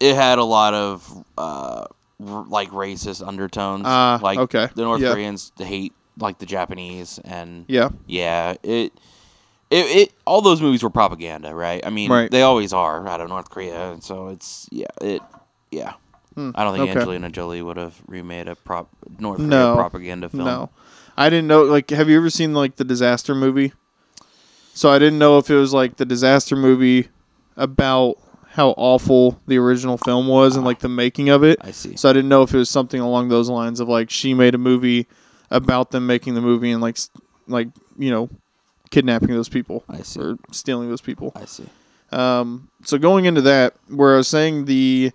it had a lot of uh, r- like racist undertones. Ah, like okay. the North Yeah. Koreans hate like the Japanese, and Yeah. yeah, it. It, it all those movies were propaganda, right? I mean, Right. they always are out of North Korea, and so it's yeah, it yeah. Hmm, I don't think okay. Angelina Jolie would have remade a prop North Korea No, propaganda film. No, I didn't know. Like, have you ever seen like the disaster movie? So I didn't know if it was like the disaster movie about how awful the original film was and like the making of it. I see. So I didn't know if it was something along those lines of like she made a movie about them making the movie and like like you know kidnapping those people I see. or stealing those people. I see. Um, so going into that, where I was saying the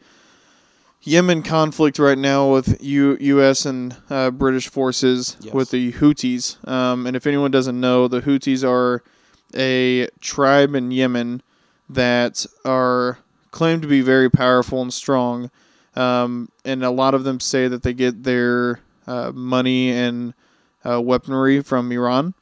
Yemen conflict right now with U- U.S. and uh, British forces Yes. with the Houthis. Um, and if anyone doesn't know, the Houthis are a tribe in Yemen that are claimed to be very powerful and strong. Um, and a lot of them say that they get their uh, money and uh, weaponry from Iran.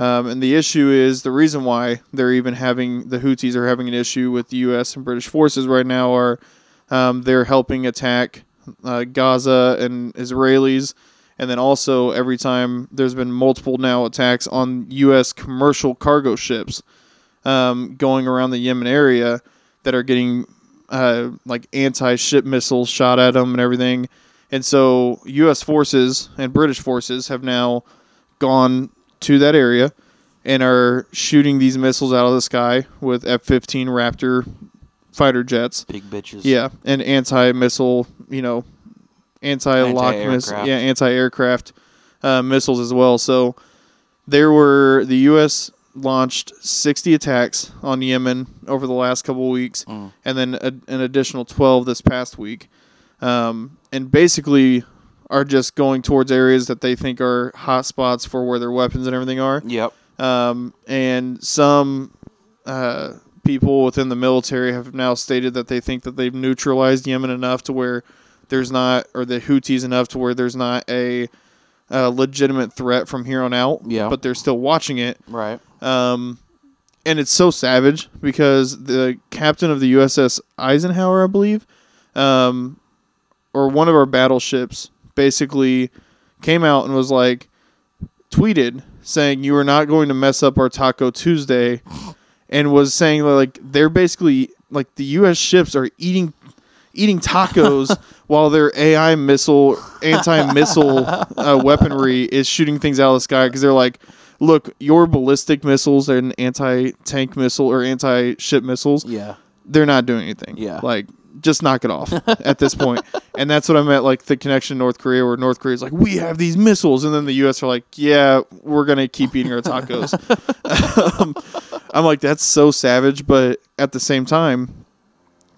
Um, and the issue is the reason why they're even having the Houthis are having an issue with the U.S. and British forces right now are um, they're helping attack uh, Gaza and Israelis, and then also every time there's been multiple now attacks on U.S. commercial cargo ships um, going around the Yemen area that are getting uh, like anti-ship missiles shot at them and everything. And so U.S. forces and British forces have now gone to that area and are shooting these missiles out of the sky with F-15 Raptor fighter jets. Big bitches. Yeah, and anti-missile, you know, anti-lock miss, yeah, anti-aircraft uh, missiles as well. So there were the U.S. launched 60 attacks on Yemen over the last couple weeks, Mm. and then a, an additional 12 this past week, um, and basically are just going towards areas that they think are hot spots for where their weapons and everything are Yep. um, and some uh, people within the military have now stated that they think that they've neutralized Yemen enough to where there's not, or the Houthis enough to where there's not a, a legitimate threat from here on out. Yeah. But they're still watching it. Right. Um, and it's so savage because the captain of the USS Eisenhower, I believe, um, or one of our battleships, basically came out and was like, tweeted saying, "You are not going to mess up our Taco Tuesday," and was saying that, like they're basically like the U.S. ships are eating eating tacos while their AI missile anti missile uh, weaponry is shooting things out of the sky because they're like, look, your ballistic missiles and anti tank missile or anti ship missiles, Yeah. they're not doing anything. Yeah. Like, just knock it off at this point. And that's what I meant, like the connection to North Korea, where North Korea's like, we have these missiles. And then the U.S. are like, yeah, we're going to keep eating our tacos. um, I'm like, that's so savage. But at the same time,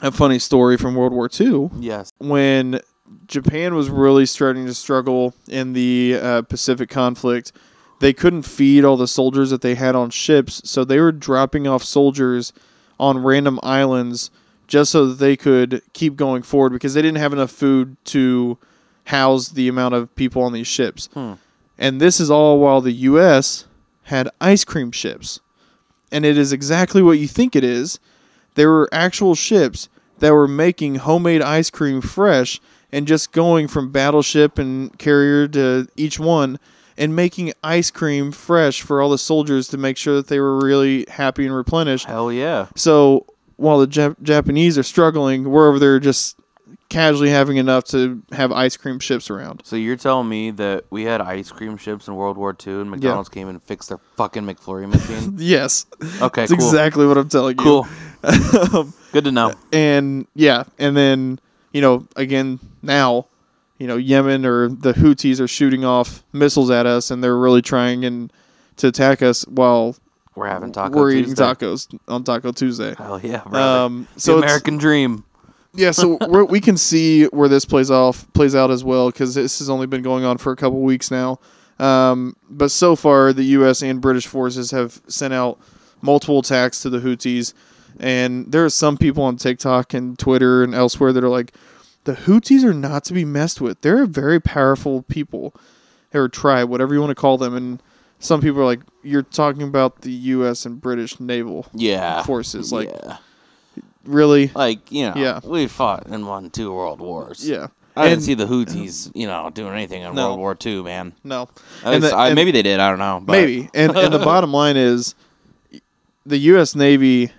a funny story from World War II Yes. when Japan was really starting to struggle in the uh, Pacific conflict, they couldn't feed all the soldiers that they had on ships, so they were dropping off soldiers on random islands just so that they could keep going forward because they didn't have enough food to house the amount of people on these ships. Hmm. And this is all while the U.S. had ice cream ships. And it is exactly what you think it is. There were actual ships that were making homemade ice cream fresh and just going from battleship and carrier to each one and making ice cream fresh for all the soldiers to make sure that they were really happy and replenished. Hell yeah. So while the Jap- Japanese are struggling, we're over there just casually having enough to have ice cream ships around. So you're telling me that we had ice cream ships in World War II and McDonald's came and fixed their fucking McFlurry machine? Yes, Okay, that's cool. exactly what I'm telling you. Cool. Um, Good to know. and yeah, and then you know again now, you know Yemen or the Houthis are shooting off missiles at us, and they're really trying and to attack us while We're having Taco we're eating Tuesday. tacos on Taco Tuesday. Hell yeah, brother. Um, so it's, American dream. yeah, so we're, we can see where this plays off plays out as well because this has only been going on for a couple weeks now. Um, but so far, the U.S. and British forces have sent out multiple attacks to the Houthis, and there are some people on TikTok and Twitter and elsewhere that are like, the Houthis are not to be messed with. They're a very powerful people or tribe, whatever you want to call them, and some people are like, you're talking about the U.S. and British naval Yeah. forces, like yeah. really, Like, you know, Yeah. we fought and won two world wars. yeah. I didn't see the Houthis, you know, doing anything in No. World War II, man. No, And the- I- and- maybe they did. I don't know. But Maybe. And and the bottom line is the US Navy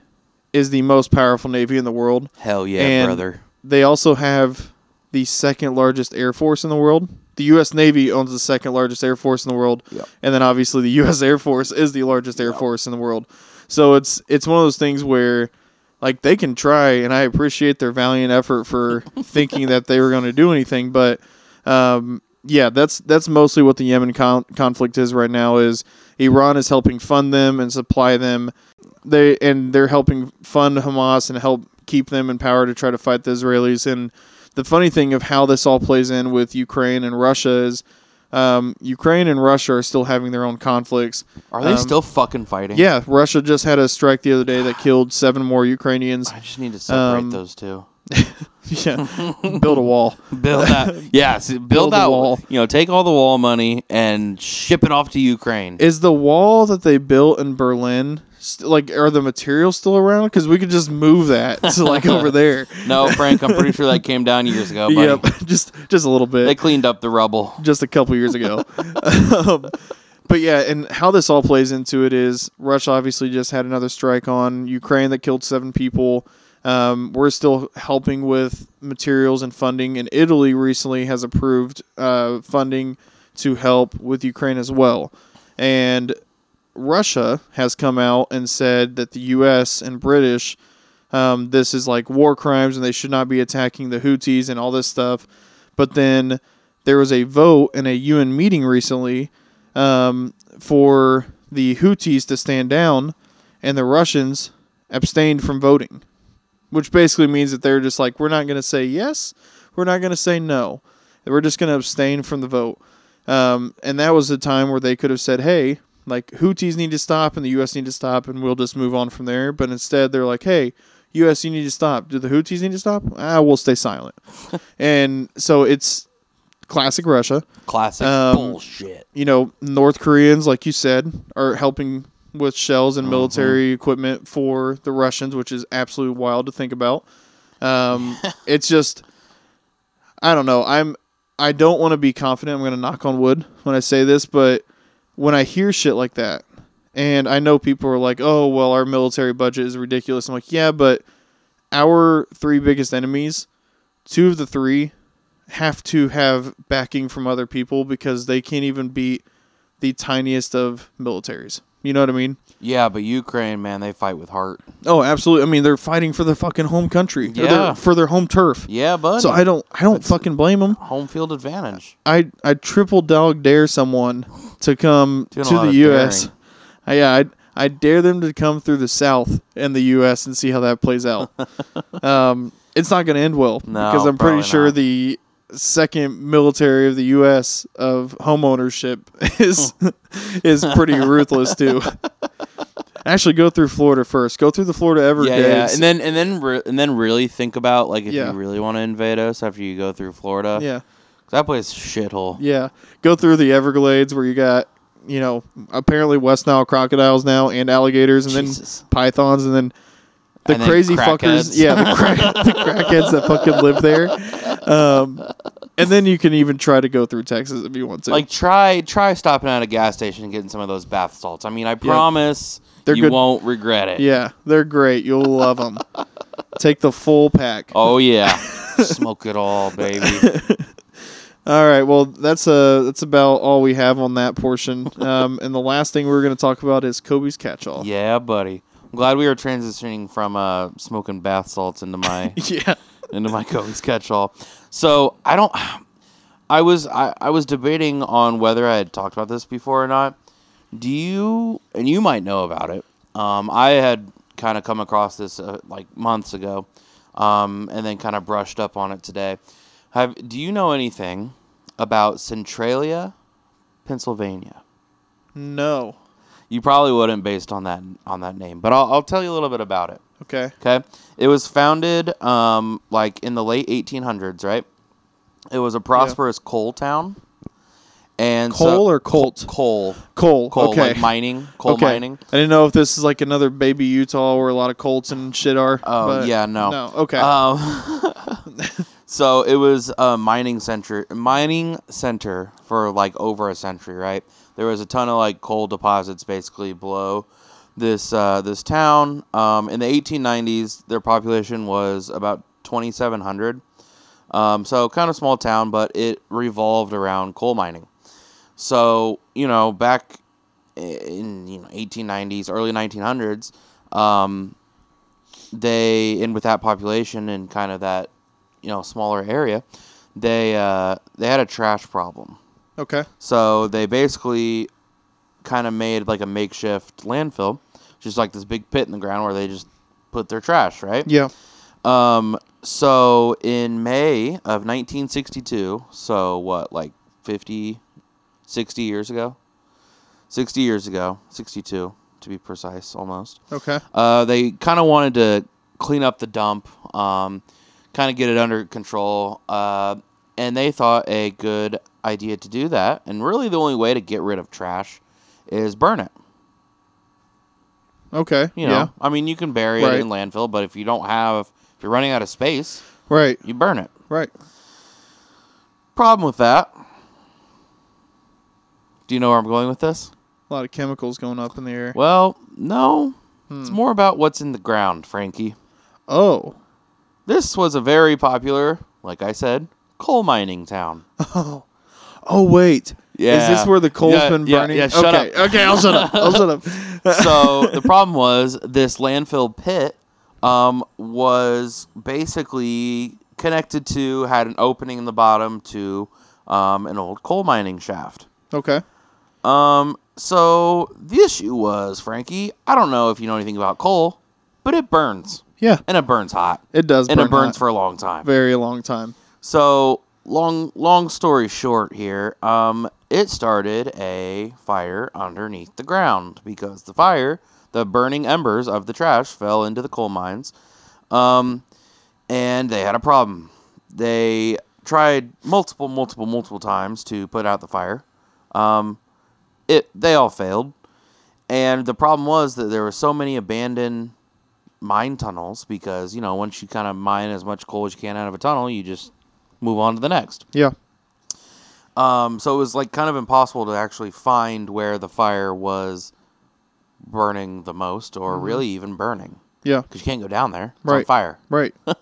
is the most powerful navy in the world. Hell yeah, and- brother. They also have the second largest air force in the world. The US Navy owns the second largest air force in the world. Yep. And then obviously the US Air Force is the largest air Yep. force in the world. So it's it's one of those things where like they can try, and I appreciate their valiant effort for thinking that they were going to do anything. But um, yeah, that's that's mostly what the Yemen con- conflict is right now. Is Iran is helping fund them and supply them. They and they're helping fund Hamas and help keep them in power to try to fight the Israelis. And the funny thing of how this all plays in with Ukraine and Russia is. Um, Ukraine and Russia are still having their own conflicts. Are they Um, still fucking fighting? Yeah, Russia just had a strike the other day that killed seven more Ukrainians. I just need to separate Um, those two. yeah, build a wall. Build that. yeah, see, build, Build that wall. You know, take all the wall money and ship it off to Ukraine. Is the wall that they built in Berlin st- like are the materials still around? Because we could just move that to like over there. no, Frank, I'm pretty sure that came down years ago. Buddy. Yep, just just a little bit. They cleaned up the rubble. just a couple years ago. um, but yeah, and how this all plays into it is Russia obviously just had another strike on Ukraine that killed seven people. Um, we're still helping with materials and funding, and Italy recently has approved uh, funding to help with Ukraine as well. And Russia has come out and said that the U.S. and British, um, this is like war crimes and they should not be attacking the Houthis and all this stuff. But then there was a vote in a UN meeting recently um, for the Houthis to stand down, and the Russians abstained from voting, which basically means that they're just like, we're not going to say yes, we're not going to say no, we're just going to abstain from the vote. Um, and that was a time where they could have said, hey, like Houthis need to stop and the U.S. need to stop, and we'll just move on from there. But instead, they're like, hey, U.S. you need to stop. Do the Houthis need to stop? Ah, we'll stay silent. and so it's classic Russia. Classic Um, bullshit. You know, North Koreans, like you said, are helping with shells and military equipment for the Russians, which is absolutely wild to think about. Um, it's just, I don't know. I'm, I don't want to be confident. I'm going to knock on wood when I say this, but when I hear shit like that, and I know people are like, "Oh, well, our military budget is ridiculous." I'm like, "Yeah, but our three biggest enemies, two of the three have to have backing from other people because they can't even beat the tiniest of militaries. You know what I mean? Yeah, but Ukraine, man, they fight with heart. Oh, absolutely. I mean, they're fighting for their fucking home country. their- Yeah. for their home turf. Yeah, but So I don't, I don't fucking blame them. home field advantage. I, I triple dog dare someone to come Doing to the U.S. I, yeah, I, I dare them to come through the South and the U.S. and see how that plays out. um, it's not going to end well No, because I'm pretty sure not. the second military of the U.S. of home ownership is is pretty ruthless too. Actually, go through Florida first. Go through the Florida Yeah, Everglades. yeah, and then and then re- and then really think about like if Yeah. you really want to invade us after you go through Florida. yeah, that place is shithole. yeah. Go through the Everglades where you got you know apparently West Nile crocodiles now and alligators and Jesus. then pythons and then the And crazy fuckers. Yeah, the, crack, the crackheads that fucking live there. Um, and then you can even try to go through Texas if you want to. Like try try stopping at a gas station and getting some of those bath salts. I mean, I promise They're you good. won't regret it. yeah, they're great. You'll love them. Take the full pack. Oh yeah, smoke it all, baby. All right. Well, that's uh that's about all we have on that portion. Um, and the last thing we're going to talk about is Coby's catch-all. yeah, buddy. I'm glad we are transitioning from uh, smoking bath salts into my Yeah. into my Coby's catch-all. So I don't. I was I, I was debating on whether I had talked about this before or not. Do you and you might know about it? Um, I had kind of come across this uh, like months ago, um, and then kind of brushed up on it today. Have do you know anything about Centralia, Pennsylvania? No. You probably wouldn't based on that on that name, but I'll, I'll tell you a little bit about it. Okay. Okay. It was founded um, like in the late 1800s, right? It was a prosperous coal town. And so- Coal or Colt? coal, Coal. coal, okay. like mining, coal okay. mining. I didn't know if this is like another baby Utah where a lot of Colts and shit are. Oh yeah, no. No. Okay. Um, so it was a mining center, mining center for like over a century, right? There was a ton of like coal deposits basically below this uh, this town. Um, in the 1890s, their population was about 2,700. Um, so kind of small town, but it revolved around coal mining. So you know, back in you know 1890s, early 1900s, um, they and with that population and kind of that you know smaller area, they uh, they had a trash problem. Okay. So they basically kind of made like a makeshift landfill, just like this big pit in the ground where they just put their trash, right? Yeah. Um, so in May of 1962, so what, like 50, 60 years ago? 60 years ago, 62 to be precise, almost. Okay. Uh, they kind of wanted to clean up the dump, um, kind of get it under control, uh, and they thought a good idea to do that, and really the only way to get rid of trash is burn it. Okay. You know, yeah. I mean, you can bury Right. it in landfill, but if you don't have, if you're running out of space, Right. you burn it. Right. Problem with that. Do you know where I'm going with this? A lot of chemicals going up in the air. Well, no. Hmm. It's more about what's in the ground, Frankie. Oh. This was a very popular, like I said, coal mining town. Oh. Oh wait. Yeah. Is this where the coal's Yeah, been yeah, burning? yeah, shut okay. up. Okay. I'll shut up. I'll shut up. so the problem was this landfill pit um, was basically connected to had an opening in the bottom to um, an old coal mining shaft. Okay. Um, so the issue was, Frankie, I don't know if you know anything about coal, but it burns Yeah. and it burns hot It does. and burn it burns hot. for a long time. very long time. So long long story short here, um, it started a fire underneath the ground because the fire, the burning embers of the trash fell into the coal mines. Um, and they had a problem. They tried multiple, multiple, multiple times to put out the fire. Um, it they all failed. And the problem was that there were so many abandoned mine tunnels because, you know, once you kind of mine as much coal as you can out of a tunnel, you just move on to the next. Yeah. Um, so it was like kind of impossible to actually find where the fire was burning the most or Mhm. really even burning Yeah. because you can't go down there. It's Right. fire. Right.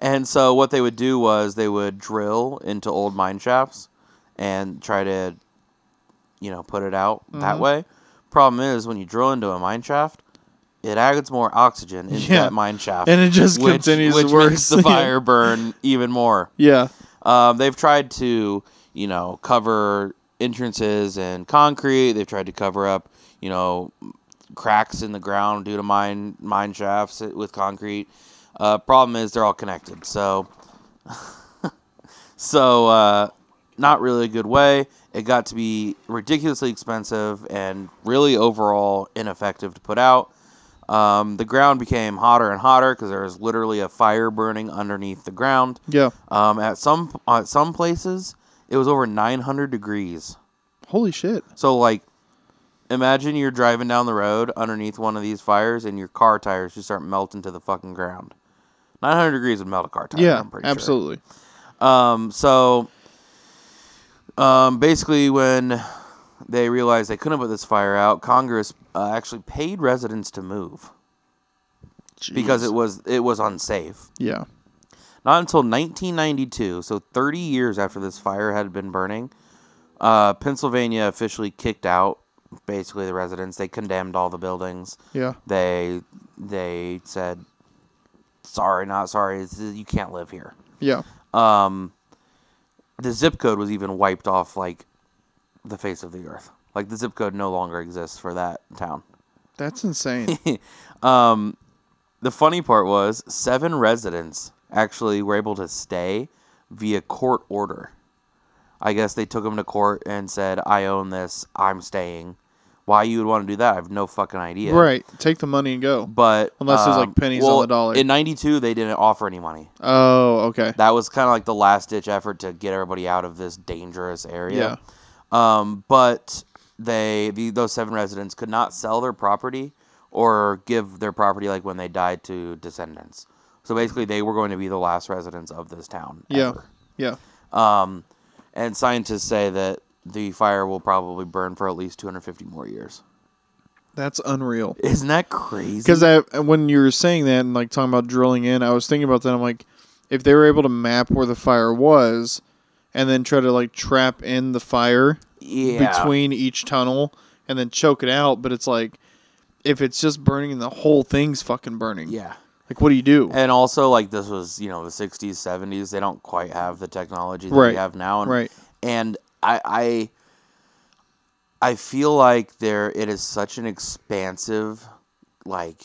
And so what they would do was they would drill into old mine shafts and try to, you know, put it out that Mhm. way. Problem is when you drill into a mine shaft, it adds more oxygen into Yeah. that mine shaft, And it just which, continues which to worse. makes the fire burn even more. yeah. Um, they've tried to, you know, cover entrances in concrete. They've tried to cover up, you know, cracks in the ground due to mine mine shafts with concrete. Uh, problem is they're all connected, so so uh, not really a good way. It got to be ridiculously expensive and really overall ineffective to put out. Um, the ground became hotter and hotter because there was literally a fire burning underneath the ground. Yeah. Um, at some at some places, it was over 900 degrees. Holy shit. So like, imagine you're driving down the road underneath one of these fires, and your car tires just start melting to the fucking ground. 900 degrees would melt a car tire. Yeah. I'm pretty sure. Absolutely. Um, so, um, basically, when they realized they couldn't put this fire out, Congress uh, actually paid residents to move because it was it was unsafe. Yeah. Not until 1992, so 30 years after this fire had been burning, uh, Pennsylvania officially kicked out basically the residents. They condemned all the buildings. Yeah. They they said, "Sorry, not sorry. You can't live here." Yeah. Um, the zip code was even wiped off like the face of the earth. Like the zip code no longer exists for that town. That's insane. um, the funny part was seven residents actually were able to stay via court order. I guess they took them to court and said, "I own this. I'm staying." Why you would want to do that? I have no fucking idea. Right. Take the money and go. But Unless there's, like, um, pennies on well, the dollar. In '92, they didn't offer any money. Oh, okay. That was kind of like the last ditch effort to get everybody out of this dangerous area. Yeah. Um, but they the, those seven residents could not sell their property or give their property like when they died to descendants. So basically, they were going to be the last residents of this town. Yeah. ever. Yeah. Um, and scientists say that the fire will probably burn for at least 250 more years. That's unreal. Isn't that crazy? Because when you were saying that and like talking about drilling in, I was thinking about that. I'm like, if they were able to map where the fire was, and then try to like trap in the fire yeah. between each tunnel, and then choke it out, but it's like, if it's just burning, the whole thing's fucking burning. Yeah. Like, what do you do? And also, like this was, you know, the '60s, '70s. They don't quite have the technology that we have now, and Right. and I, I I feel like there it is such an expansive, like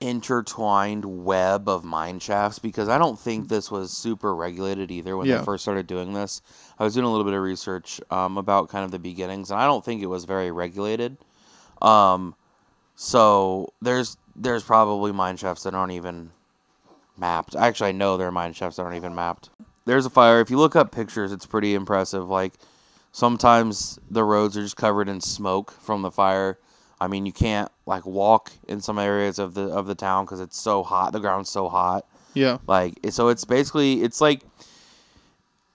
intertwined web of mine shafts because I don't think this was super regulated either when Yeah. they first started doing this. I was doing a little bit of research um, about kind of the beginnings, and I don't think it was very regulated. Um, so there's there's probably mine shafts that aren't even mapped. Actually, I know there are mine shafts that aren't even mapped. There's a fire. If you look up pictures, it's pretty impressive. Like sometimes the roads are just covered in smoke from the fire. I mean, you can't like walk in some areas of the of the town because it's so hot. The ground's so hot. Yeah. Like so, it's basically it's like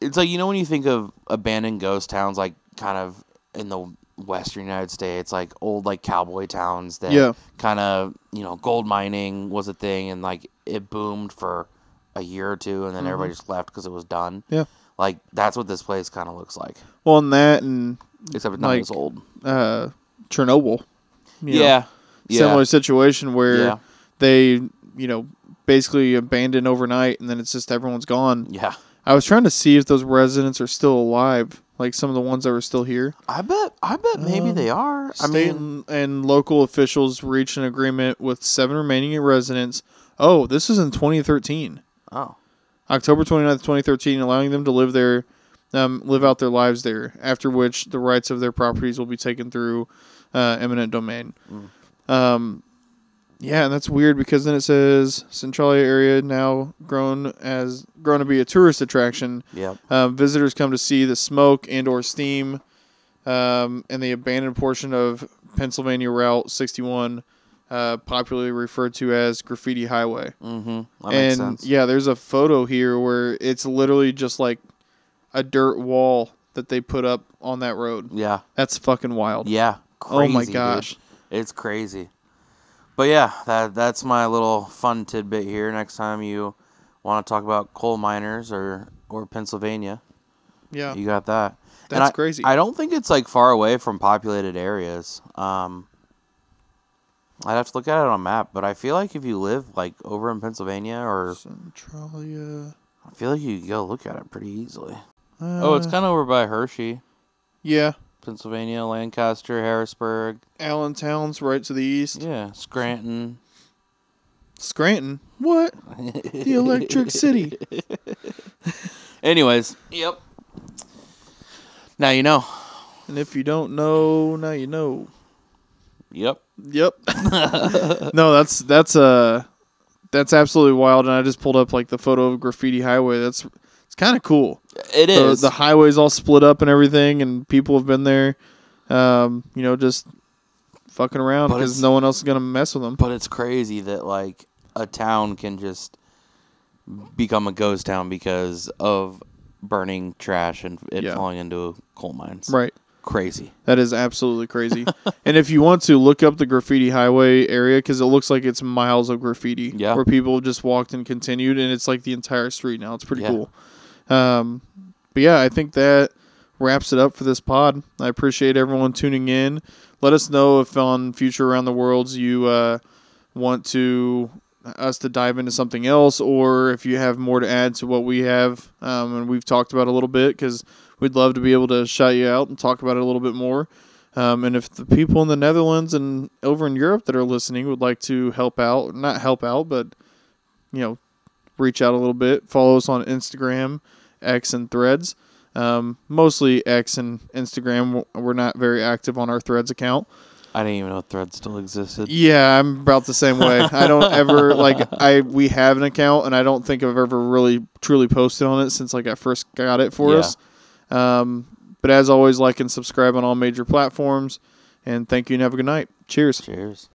it's like you know when you think of abandoned ghost towns, like kind of in the western United States, like old like cowboy towns that Yeah. kind of you know gold mining was a thing and like it boomed for a year or two and then everybody just left because it was done. Mm-hmm. Yeah. Like that's what this place kind of looks like, Well, and that and except it's not Like, as old. uh, Chernobyl. You know, yeah. Yeah. Similar situation where Yeah. they, you know, basically abandoned overnight and then it's just everyone's gone. Yeah. I was trying to see if those residents are still alive, like some of the ones that were still here. I bet. I bet maybe Um, they are. I mean, and, and local officials reached an agreement with seven remaining residents. Oh, this is in 2013. oh, October 29th, 2013, allowing them to live there, um, live out their lives there, after which the rights of their properties will be taken through uh, eminent domain. Um, yeah, and that's weird because then it says Centralia area now grown as grown to be a tourist attraction. yep. Um, visitors come to see the smoke and or steam um, in the abandoned portion of Pennsylvania Route 61, uh, popularly referred to as Graffiti Highway Mm-hmm. And yeah, there's a photo here where it's literally just like a dirt wall that they put up on that road. Yeah. That's fucking wild. Yeah. Oh my Crazy, dude. gosh. It's crazy. But yeah, that that's my little fun tidbit here. Next time you want to talk about coal miners or or Pennsylvania, Yeah. you got that. And That's I- crazy. I don't think it's like far away from populated areas. Um, I'd have to look at it on a map, but I feel like if you live like over in Pennsylvania, or Centralia. I feel like you could go look at it pretty easily. oh, it's Uh, kind of over by Hershey, yeah. Pennsylvania, Lancaster, Harrisburg. Allentown's right to the east. Yeah, Scranton. Scranton. What? The Electric City. Anyways, yep. Now you know. And if you don't know, now you know. Yep. Yep. no, that's that's uh that's absolutely wild. And I just pulled up like the photo of Graffiti Highway. That's it's kind of cool. It the, is. the highway's all split up and everything, and people have been there, um, you know, just fucking around because no one else is gonna mess with them. but it's crazy that like a town can just become a ghost town because of burning trash and it Yeah. falling into coal mines. Right, Crazy. that is absolutely crazy. and if you want to look up the graffiti highway area, because it looks like it's miles of graffiti, Yeah. where people just walked and continued, and it's like the entire street now. It's pretty Yeah. cool. Um, but yeah, I think that wraps it up for this pod. I appreciate everyone tuning in. Let us know if on future around the worlds you uh, want to us to dive into something else, or if you have more to add to what we have um, and we've talked about a little bit, because we'd love to be able to shout you out and talk about it a little bit more. Um, and if the people in the Netherlands and over in Europe that are listening would like to help out, not help out, but you know, reach out a little bit, follow us on Instagram, X, and Threads. Um, mostly X and Instagram. We're not very active on our Threads account. I didn't even know Threads still existed. Yeah, I'm about the same way. I don't ever like I we have an account and I don't think I've ever really truly posted on it since like I first got it for Yeah. us. Um, but as always, like and subscribe on all major platforms. And thank you and have a good night. Cheers. Cheers.